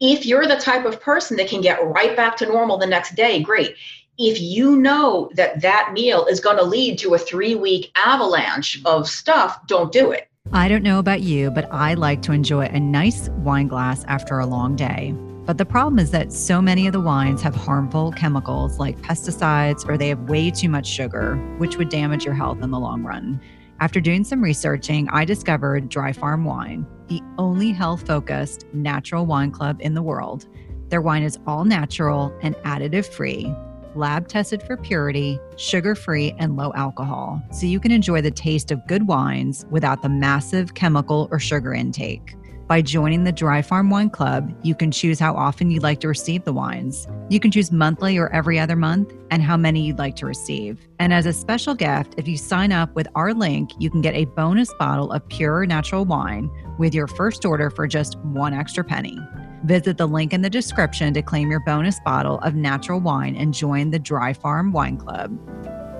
if you're the type of person that can get right back to normal the next day, great. If you know that that meal is going to lead to a 3-week avalanche of stuff, don't do it. I don't know about you, but I like to enjoy a nice wine glass after a long day. But the problem is that so many of the wines have harmful chemicals like pesticides or they have way too much sugar, which would damage your health in the long run. After doing some researching, I discovered Dry Farm Wine, the only health focused natural wine club in the world. Their wine is all natural and additive free, lab tested for purity, sugar free, and low alcohol, so you can enjoy the taste of good wines without the massive chemical or sugar intake. By joining the Dry Farm Wine Club, you can choose how often you'd like to receive the wines. You can choose monthly or every other month and how many you'd like to receive. And as a special gift, if you sign up with our link, you can get a bonus bottle of pure natural wine with your first order for just one extra penny. Visit the link in the description to claim your bonus bottle of natural wine and join the Dry Farm Wine Club.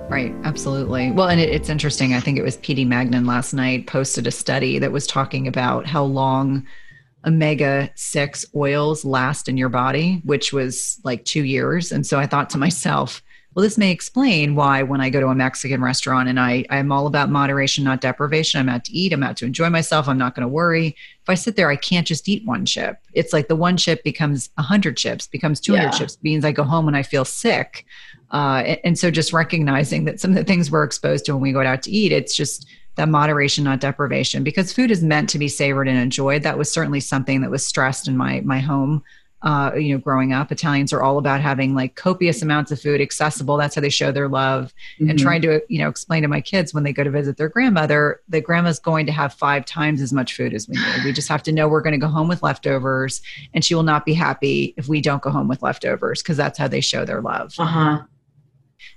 Right, absolutely. Well, and it, it's interesting. I think it was PD Mangan last night posted a study that was talking about how long omega 6 oils last in your body, which was like two years. And so I thought to myself, well, this may explain why when I go to a Mexican restaurant and I, I'm all about moderation, not deprivation, I'm out to eat, I'm out to enjoy myself, I'm not going to worry. If I sit there, I can't just eat one chip. It's like the one chip becomes 100 chips, becomes 200 yeah. chips, means I go home and I feel sick uh, and so just recognizing that some of the things we're exposed to when we go out to eat, it's just that moderation, not deprivation, because food is meant to be savored and enjoyed. That was certainly something that was stressed in my my home. Uh, you know, growing up, Italians are all about having like copious amounts of food accessible. That's how they show their love. Mm-hmm. And trying to, you know, explain to my kids when they go to visit their grandmother that grandma's going to have five times as much food as we need. We just have to know we're going to go home with leftovers, and she will not be happy if we don't go home with leftovers because that's how they show their love. Uh huh.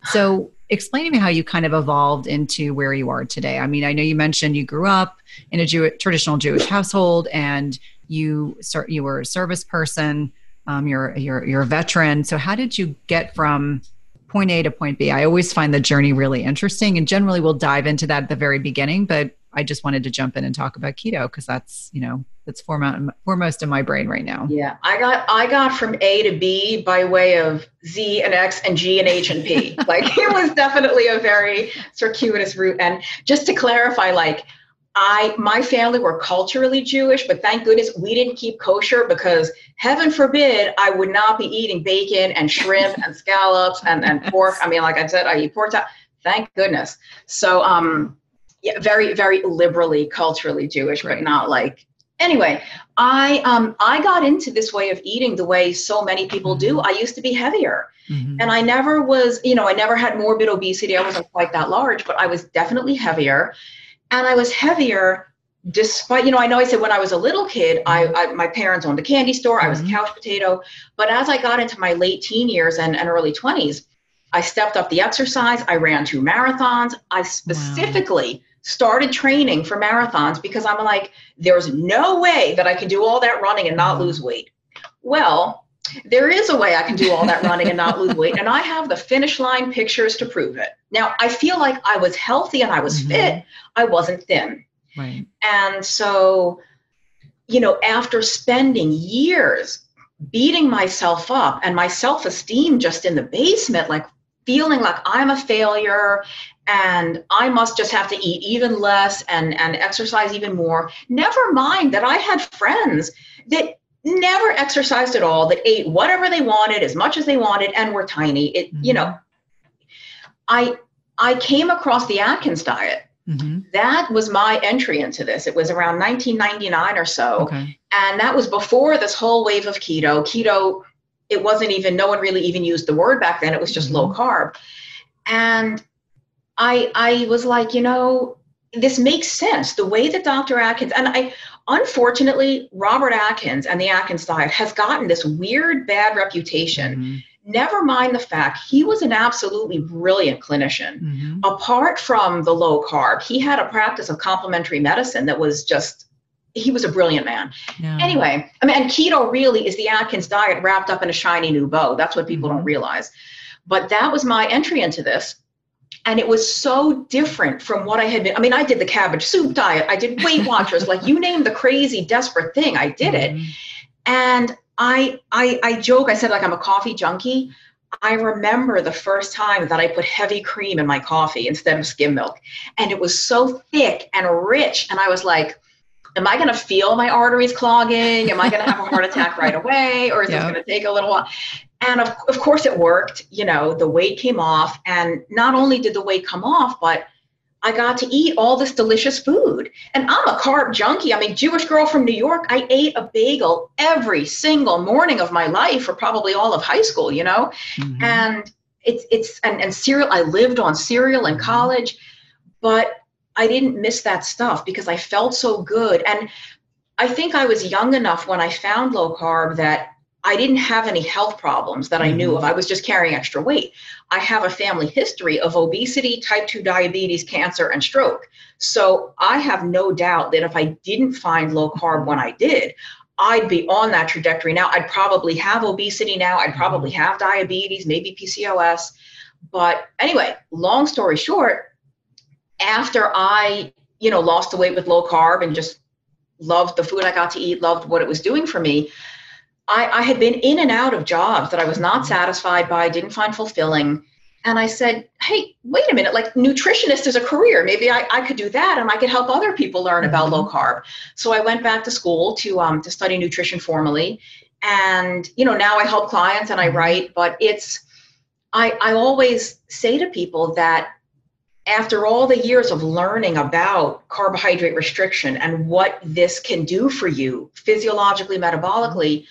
So, explain to me how you kind of evolved into where you are today. I mean, I know you mentioned you grew up in a Jew- traditional Jewish household, and you start you were a service person. Um, you're you're you're a veteran. So, how did you get from point A to point B? I always find the journey really interesting, and generally we'll dive into that at the very beginning. But I just wanted to jump in and talk about keto because that's you know that's foremost in my brain right now. Yeah, I got I got from A to B by way of Z and X and G and H and P. like it was definitely a very circuitous route. And just to clarify, like I my family were culturally Jewish, but thank goodness we didn't keep kosher because heaven forbid I would not be eating bacon and shrimp and scallops and, and pork. I mean, like I said, I eat pork. Thank goodness. So um yeah, very, very liberally culturally Jewish, but not like anyway i um i got into this way of eating the way so many people do mm-hmm. i used to be heavier mm-hmm. and i never was you know i never had morbid obesity i wasn't quite that large but i was definitely heavier and i was heavier despite you know i know i said when i was a little kid I, mm-hmm. I, my parents owned a candy store i was mm-hmm. a couch potato but as i got into my late teen years and, and early 20s i stepped up the exercise i ran two marathons i specifically wow started training for marathons because I'm like, there's no way that I can do all that running and not mm-hmm. lose weight. Well, there is a way I can do all that running and not lose weight. And I have the finish line pictures to prove it. Now, I feel like I was healthy and I was mm-hmm. fit, I wasn't thin. Right. And so, you know, after spending years beating myself up and my self esteem just in the basement, like feeling like I'm a failure and I must just have to eat even less and, and exercise even more. Never mind that I had friends that never exercised at all, that ate whatever they wanted, as much as they wanted, and were tiny. It, mm-hmm. you know, I I came across the Atkins diet. Mm-hmm. That was my entry into this. It was around 1999 or so. Okay. And that was before this whole wave of keto. Keto, it wasn't even, no one really even used the word back then. It was just mm-hmm. low carb. And I I was like, you know, this makes sense. The way that Dr. Atkins and I unfortunately, Robert Atkins and the Atkins diet has gotten this weird bad reputation. Mm-hmm. Never mind the fact he was an absolutely brilliant clinician. Mm-hmm. Apart from the low carb, he had a practice of complementary medicine that was just he was a brilliant man. Yeah. Anyway, I mean, and keto really is the Atkins diet wrapped up in a shiny new bow. That's what people mm-hmm. don't realize. But that was my entry into this and it was so different from what I had been. I mean, I did the cabbage soup diet, I did Weight Watchers, like you name the crazy, desperate thing, I did it. Mm-hmm. And I, I, I joke, I said like I'm a coffee junkie. I remember the first time that I put heavy cream in my coffee instead of skim milk, and it was so thick and rich, and I was like, am I going to feel my arteries clogging? Am I going to have a heart attack right away? Or is yep. this going to take a little while? And of, of course, it worked. You know, the weight came off. And not only did the weight come off, but I got to eat all this delicious food. And I'm a carb junkie. I mean, Jewish girl from New York, I ate a bagel every single morning of my life for probably all of high school, you know? Mm-hmm. And it's, it's, and, and cereal, I lived on cereal in college, but I didn't miss that stuff because I felt so good. And I think I was young enough when I found low carb that I didn't have any health problems that I knew of. Mm-hmm. I was just carrying extra weight. I have a family history of obesity, type 2 diabetes, cancer, and stroke. So I have no doubt that if I didn't find low carb when I did, I'd be on that trajectory now. I'd probably have obesity now. I'd probably mm-hmm. have diabetes, maybe PCOS. But anyway, long story short, after I, you know, lost the weight with low carb and just loved the food I got to eat, loved what it was doing for me, I, I had been in and out of jobs that I was not satisfied by, didn't find fulfilling. And I said, hey, wait a minute, like nutritionist is a career. Maybe I, I could do that and I could help other people learn about mm-hmm. low carb. So I went back to school to um, to study nutrition formally. And you know, now I help clients and I mm-hmm. write, but it's I, I always say to people that after all the years of learning about carbohydrate restriction and what this can do for you physiologically, metabolically,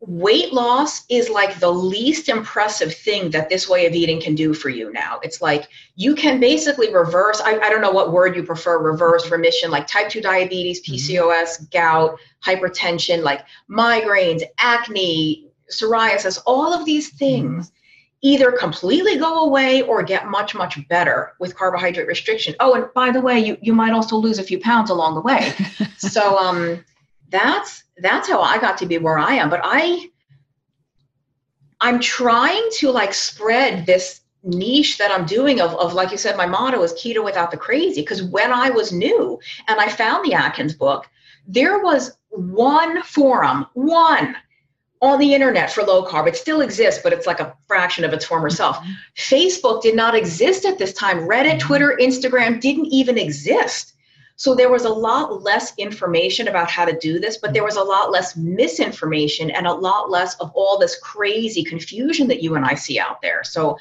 weight loss is like the least impressive thing that this way of eating can do for you now. It's like you can basically reverse, I, I don't know what word you prefer, reverse remission, like type 2 diabetes, PCOS, mm-hmm. gout, hypertension, like migraines, acne, psoriasis, all of these things. Either completely go away or get much much better with carbohydrate restriction. Oh and by the way you, you might also lose a few pounds along the way. So um that's that's how i got to be where i am. But i i'm trying to like spread this niche that i'm doing of, of like you said my motto is keto without the crazy. Because when i was new and i found the atkins book there was one forum one on the internet for low carb. It still exists, but it's like a fraction of its former self. Mm-hmm. Facebook did not exist at this time. Reddit, mm-hmm. Twitter, Instagram didn't even exist. So there was a lot less information about how to do this, but there was a lot less misinformation and a lot less of all this crazy confusion that you and I see out there. So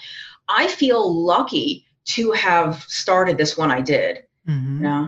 I feel lucky to have started this when I did. Mm-hmm. Yeah.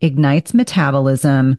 ignites metabolism,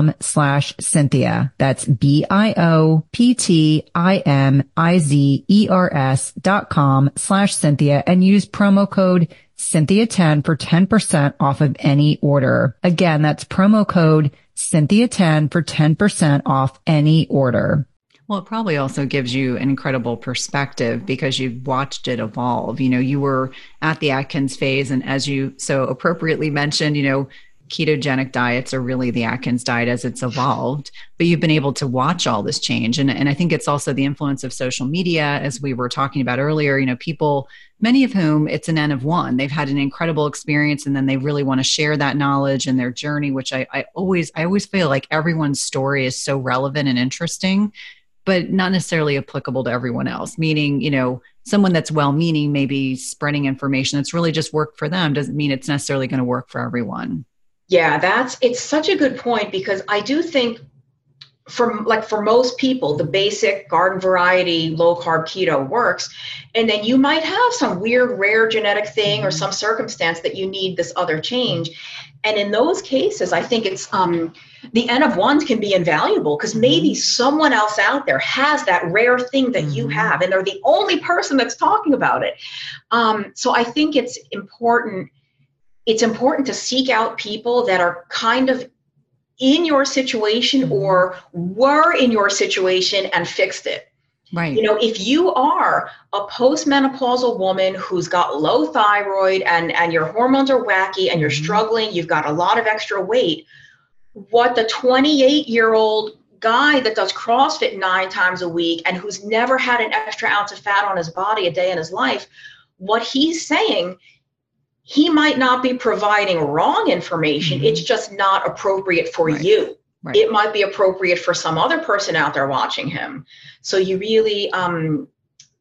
slash Cynthia. That's B-I-O-P-T-I-M-I-Z-E-R-S dot com slash Cynthia and use promo code Cynthia 10 for 10% off of any order. Again, that's promo code Cynthia 10 for 10% off any order. Well, it probably also gives you an incredible perspective because you've watched it evolve. You know, you were at the Atkins phase, and as you so appropriately mentioned, you know, ketogenic diets are really the Atkins diet as it's evolved, but you've been able to watch all this change. And, and I think it's also the influence of social media, as we were talking about earlier. You know, people, many of whom it's an N of one, they've had an incredible experience and then they really want to share that knowledge and their journey, which I, I always, I always feel like everyone's story is so relevant and interesting, but not necessarily applicable to everyone else. Meaning, you know, someone that's well meaning, maybe spreading information that's really just worked for them doesn't mean it's necessarily going to work for everyone. Yeah, that's it's such a good point because I do think for like for most people the basic garden variety low carb keto works and then you might have some weird rare genetic thing or mm-hmm. some circumstance that you need this other change and in those cases i think it's um, the n of ones can be invaluable because maybe mm-hmm. someone else out there has that rare thing that you mm-hmm. have and they're the only person that's talking about it um, so i think it's important it's important to seek out people that are kind of in your situation mm-hmm. or were in your situation and fixed it. Right. You know, if you are a postmenopausal woman who's got low thyroid and and your hormones are wacky and you're mm-hmm. struggling, you've got a lot of extra weight, what the 28-year-old guy that does CrossFit 9 times a week and who's never had an extra ounce of fat on his body a day in his life, what he's saying he might not be providing wrong information. Mm-hmm. It's just not appropriate for right. you. Right. It might be appropriate for some other person out there watching him. So you really, um,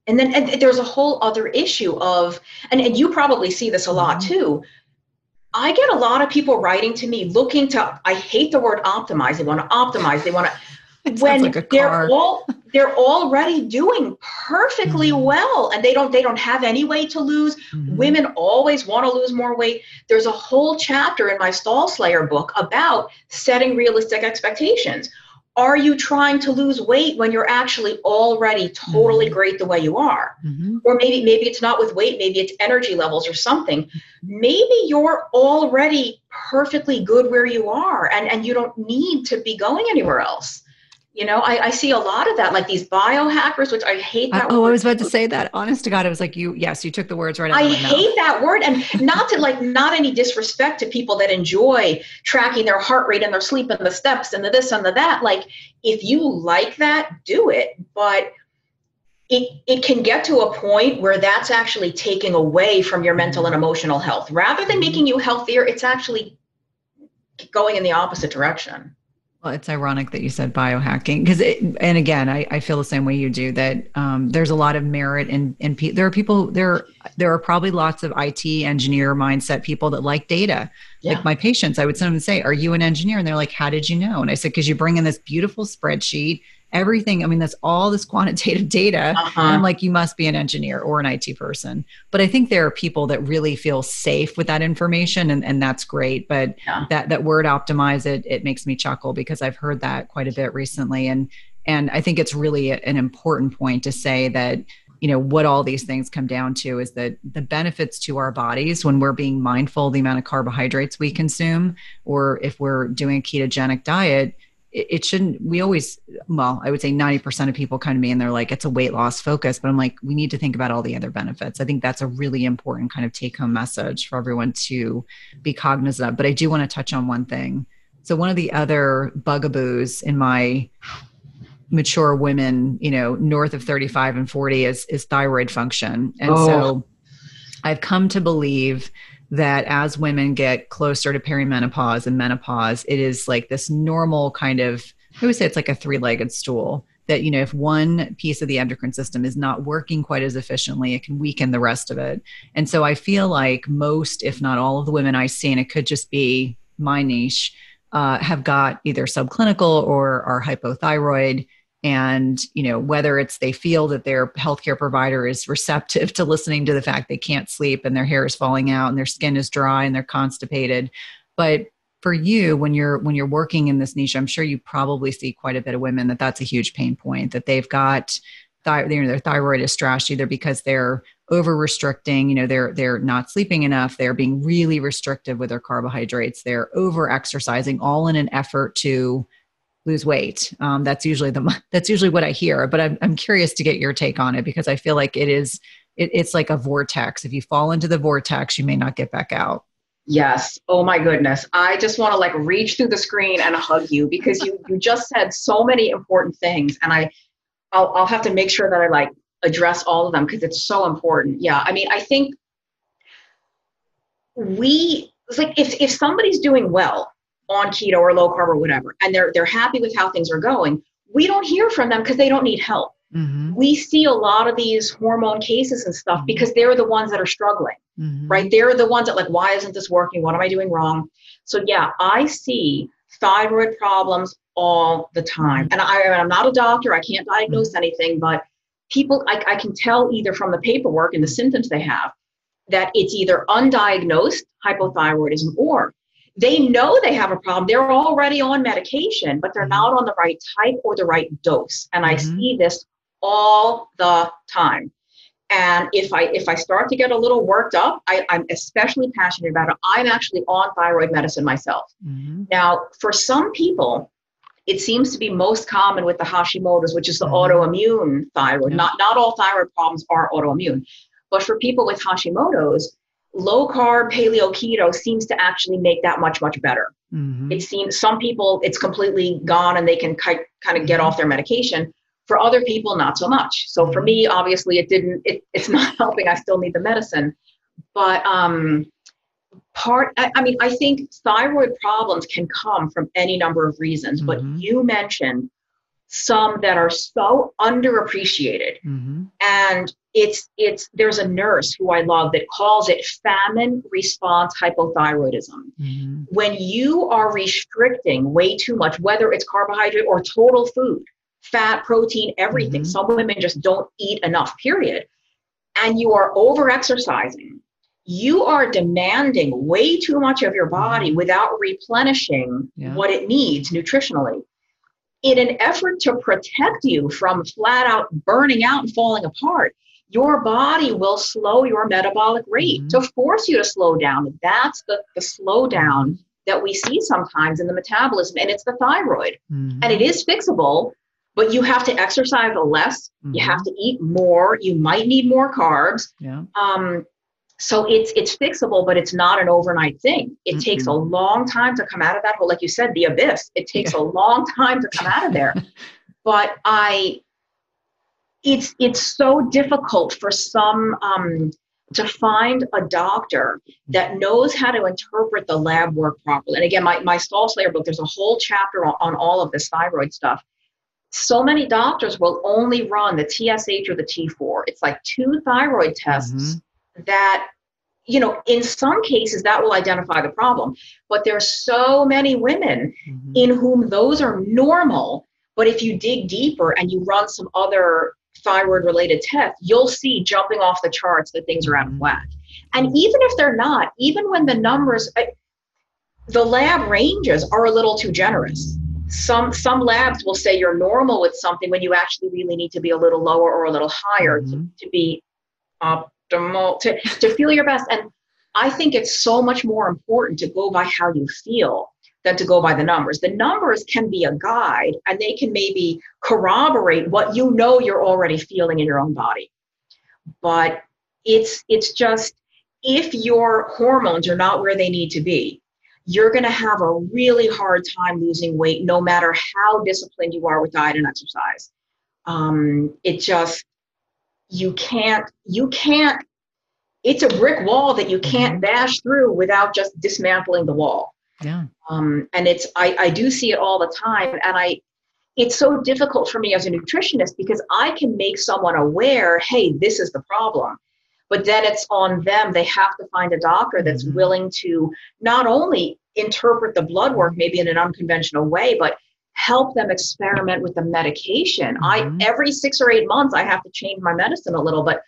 And then and there's a whole other issue of, and, and you probably see this a lot mm-hmm. too. I get a lot of people writing to me looking to, I hate the word optimize. They want to optimize. They want to, when like they're all they're already doing perfectly mm-hmm. well and they don't they don't have any weight to lose mm-hmm. women always want to lose more weight there's a whole chapter in my stall slayer book about setting realistic expectations are you trying to lose weight when you're actually already totally mm-hmm. great the way you are mm-hmm. or maybe maybe it's not with weight maybe it's energy levels or something maybe you're already perfectly good where you are and and you don't need to be going anywhere else you know, I, I, see a lot of that, like these biohackers, which I hate that. I, oh, I was about to say that. Honest to God, it was like you. Yes, you took the words right. I hate that word, and not to like not any disrespect to people that enjoy tracking their heart rate and their sleep and the steps and the this and the that. Like, if you like that, do it. But it it can get to a point where that's actually taking away from your mental and emotional health, rather than making you healthier. It's actually going in the opposite direction. Well, it's ironic that you said biohacking because, and again, I, I feel the same way you do. That um, there's a lot of merit in in pe- there are people there there are probably lots of IT engineer mindset people that like data. Yeah. Like my patients, I would sometimes say, "Are you an engineer?" And they're like, "How did you know?" And I said, "Because you bring in this beautiful spreadsheet everything. I mean, that's all this quantitative data. Uh-huh. I'm like, you must be an engineer or an IT person. But I think there are people that really feel safe with that information, and, and that's great. But yeah. that that word optimize it it makes me chuckle because I've heard that quite a bit recently, and and I think it's really an important point to say that you know what all these things come down to is that the benefits to our bodies when we're being mindful the amount of carbohydrates we consume or if we're doing a ketogenic diet it, it shouldn't we always well i would say 90% of people come to me and they're like it's a weight loss focus but i'm like we need to think about all the other benefits. I think that's a really important kind of take home message for everyone to be cognizant of but i do want to touch on one thing. So one of the other bugaboos in my mature women you know north of 35 and 40 is is thyroid function. And oh. so i've come to believe that as women get closer to perimenopause and menopause, it is like this normal kind of, I would say it's like a three legged stool that, you know, if one piece of the endocrine system is not working quite as efficiently, it can weaken the rest of it. And so I feel like most, if not all of the women I see, and it could just be my niche, uh, have got either subclinical or are hypothyroid and you know whether it's they feel that their healthcare provider is receptive to listening to the fact they can't sleep and their hair is falling out and their skin is dry and they're constipated. But for you when you're when you're working in this niche i'm sure you probably see quite a bit of women that that's a huge pain point that they've got you know, their thyroid is trashed either because they're over restricting you know they're they're not sleeping enough they're being really restrictive with their carbohydrates they're over exercising all in an effort to lose weight. Um, that's usually the that's usually what I hear. But I'm I'm curious to get your take on it because I feel like it is it, it's like a vortex. If you fall into the vortex, you may not get back out. Yes. Oh my goodness. I just want to like reach through the screen and hug you because you you just said so many important things, and I I'll I'll have to make sure that I like address all of them because it's so important. Yeah. I mean, I think we it's like if if somebody's doing well on keto or low carb or whatever, and they're they're happy with how things are going, we don't hear from them because they don't need help. Mm-hmm. We see a lot of these hormone cases and stuff mm-hmm. because they're the ones that are struggling, mm-hmm. right? They're the ones that like, why isn't this working? What am I doing wrong? So yeah, I see thyroid problems all the time, and I, I'm not a doctor. I can't diagnose mm-hmm. anything, but people, I, I can tell either from the paperwork and the symptoms they have that it's either undiagnosed hypothyroidism or they know they have a problem. They're already on medication, but they're not on the right type or the right dose. And I mm-hmm. see this all the time. And if I if I start to get a little worked up, I, am especially passionate about it. I'm actually on thyroid medicine myself. Mm-hmm. Now, for some people, it seems to be most common with the Hashimoto's, which is the mm-hmm. autoimmune thyroid. Not not all thyroid problems are autoimmune, but for people with Hashimoto's, low carb paleo keto seems to actually make that much much better mm-hmm. it seems some people it's completely gone and they can kind of get off their medication for other people not so much so for mm-hmm. me obviously it didn't it, it's not helping i still need the medicine but um part I, I mean i think thyroid problems can come from any number of reasons mm-hmm. but you mentioned some that are so underappreciated. Mm-hmm. And it's it's there's a nurse who I love that calls it famine response hypothyroidism. Mm-hmm. When you are restricting way too much, whether it's carbohydrate or total food, fat, protein, everything. Mm-hmm. Some women just don't eat enough, period. And you are over exercising. You are demanding way too much of your body mm-hmm. without replenishing yeah. what it needs nutritionally. In an effort to protect you from flat out burning out and falling apart, your body will slow your metabolic rate mm-hmm. to force you to slow down. That's the, the slowdown that we see sometimes in the metabolism, and it's the thyroid. Mm-hmm. And it is fixable, but you have to exercise less. Mm-hmm. You have to eat more. You might need more carbs. Yeah. Um, so it's it's fixable, but it's not an overnight thing. It mm-hmm. takes a long time to come out of that hole. Like you said, the abyss. It takes yeah. a long time to come out of there. but I it's it's so difficult for some um, to find a doctor that knows how to interpret the lab work properly. And again, my, my Stall Slayer book, there's a whole chapter on, on all of this thyroid stuff. So many doctors will only run the TSH or the T4. It's like two thyroid tests mm-hmm. that, you know, in some cases that will identify the problem. But there are so many women mm-hmm. in whom those are normal. But if you dig deeper and you run some other thyroid related tests, you'll see jumping off the charts that things are out of mm-hmm. whack. And even if they're not, even when the numbers, the lab ranges are a little too generous. Some some labs will say you're normal with something when you actually really need to be a little lower or a little higher mm-hmm. to, to be optimal to, to feel your best. And I think it's so much more important to go by how you feel than to go by the numbers. The numbers can be a guide and they can maybe corroborate what you know you're already feeling in your own body. But it's it's just if your hormones are not where they need to be, you're going to have a really hard time losing weight no matter how disciplined you are with diet and exercise. Um, it just you can't you can't it's a brick wall that you can't mm-hmm. bash through without just dismantling the wall yeah. Um, and it's I, I do see it all the time, and I it's so difficult for me as a nutritionist because I can make someone aware, hey, this is the problem. But then it's on them. They have to find a doctor that's mm-hmm. willing to not only interpret the blood work maybe in an unconventional way, but help them experiment with the medication. Mm-hmm. I every six or eight months I have to change my medicine a little, but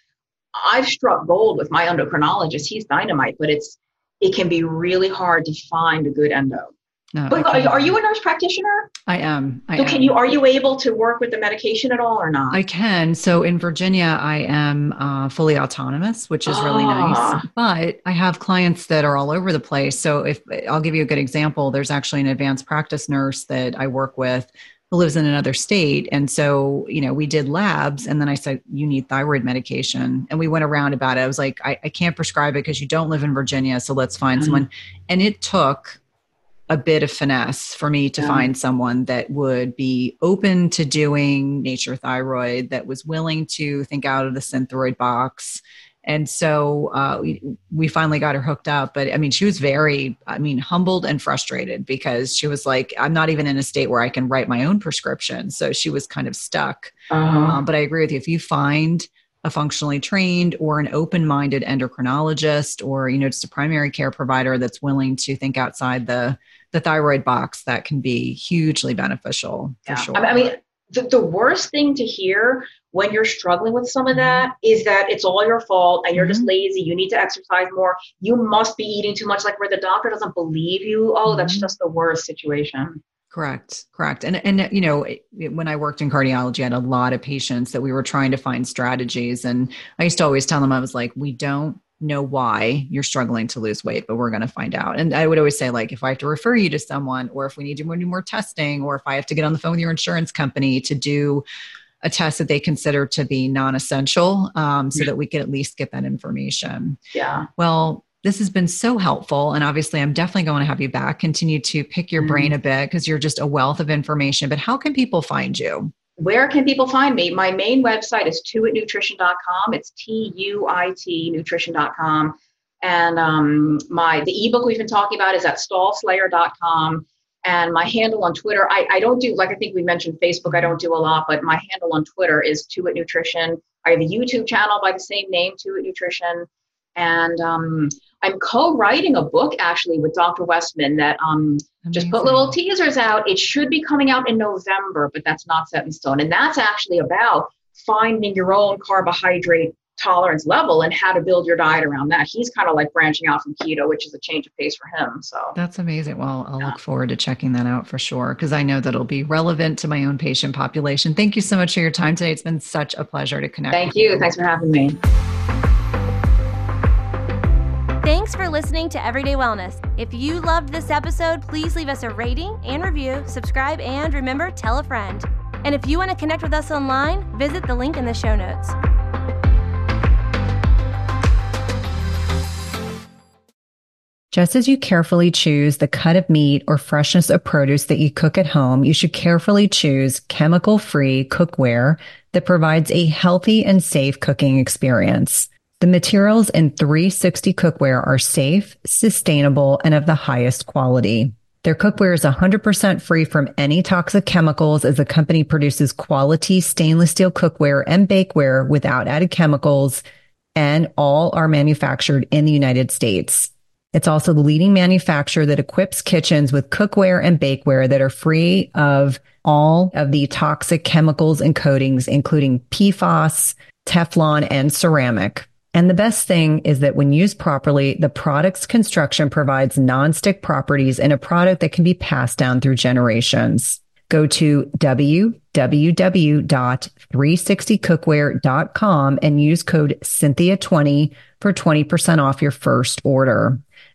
I've struck gold with my endocrinologist. He's dynamite, but it's it can be really hard to find a good endo. No, but are, you a nurse practitioner? I am. I so can am. you are you able to work with the medication at all or not? I can. So in Virginia, I am uh, fully autonomous, which is really nice. Ah. But I have clients that are all over the place. So if I'll give you a good example, there's actually an advanced practice nurse that I work with lives in another state. And so, you know, we did labs and then I said, you need thyroid medication. And we went around about it. I was like, I, I can't prescribe it because you don't live in Virginia. So let's find mm-hmm. someone. And it took a bit of finesse for me to yeah. find someone that would be open to doing nature thyroid, that was willing to think out of the synthroid box and so uh, we, we finally got her hooked up but i mean she was very i mean humbled and frustrated because she was like i'm not even in a state where i can write my own prescription so she was kind of stuck uh-huh. um, but i agree with you if you find a functionally trained or an open-minded endocrinologist or you know just a primary care provider that's willing to think outside the the thyroid box that can be hugely beneficial for yeah. sure i mean the, the worst thing to hear when you're struggling with some of that mm-hmm. that it's all your fault and you're mm-hmm. just lazy. You need to exercise more. You must be eating too much, like where the doctor doesn't believe you. Oh, mm-hmm. that's just the worst situation. Correct, correct. And and you know, when I worked in cardiology, I had a lot of patients that we were trying to find strategies, and I used to always tell them, I was like, we don't know why you're struggling to lose weight, but we're going to find out. And I would always say, like, if I have to refer you to someone, or if we need to do more testing, or if I have to get on the phone with your insurance company to do a test that they consider to be non-essential um, so that we can at least get that information. Yeah. Well this has been so helpful and obviously i'm definitely going to have you back. Continue to pick your mm-hmm. brain a bit because you're just a wealth of information but how can people find you where can people find me my main website is tuitnutrition.com it's t-u-i-t nutrition.com and um, my the ebook we've been talking about is at stallslayer.com And my handle on Twitter, I, I don't do, like I think we mentioned Facebook, I don't do a lot, but my handle on Twitter is Tuit Nutrition. I have a YouTube channel by the same name, Tuit Nutrition. And um, I'm co-writing a book actually with Dr. Westman that um, just put little teasers out. It should be coming out in November, but that's not set in stone. And that's actually about finding your own carbohydrate tolerance level and how to build your diet around that. He's kind of like branching out from keto, which is a change of pace for him. So that's amazing. Well, I'll yeah. look forward to checking that out for sure because I know that it'll be relevant to my own patient population. Thank you so much for your time today. It's been such a pleasure to connect. Thank you. you. Thanks for having me. Thanks for listening to Everyday Wellness. If you loved this episode, please leave us a rating and review, subscribe, and remember, tell a friend. And if you want to connect with us online, visit the link in the show notes. Just as you carefully choose the cut of meat or freshness of produce that you cook at home, you should carefully choose chemical free cookware that provides a healthy and safe cooking experience. The materials in 360 cookware are safe, sustainable, and of the highest quality. Their cookware is 100% free from any toxic chemicals as the company produces quality stainless steel cookware and bakeware without added chemicals, and all are manufactured in the United States. It's also the leading manufacturer that equips kitchens with cookware and bakeware that are free of all of the toxic chemicals and coatings, including PFAS, Teflon, and ceramic. And the best thing is that when used properly, the product's construction provides nonstick properties in a product that can be passed down through generations. Go to www.360cookware.com and use code Cynthia20 for 20% off your first order.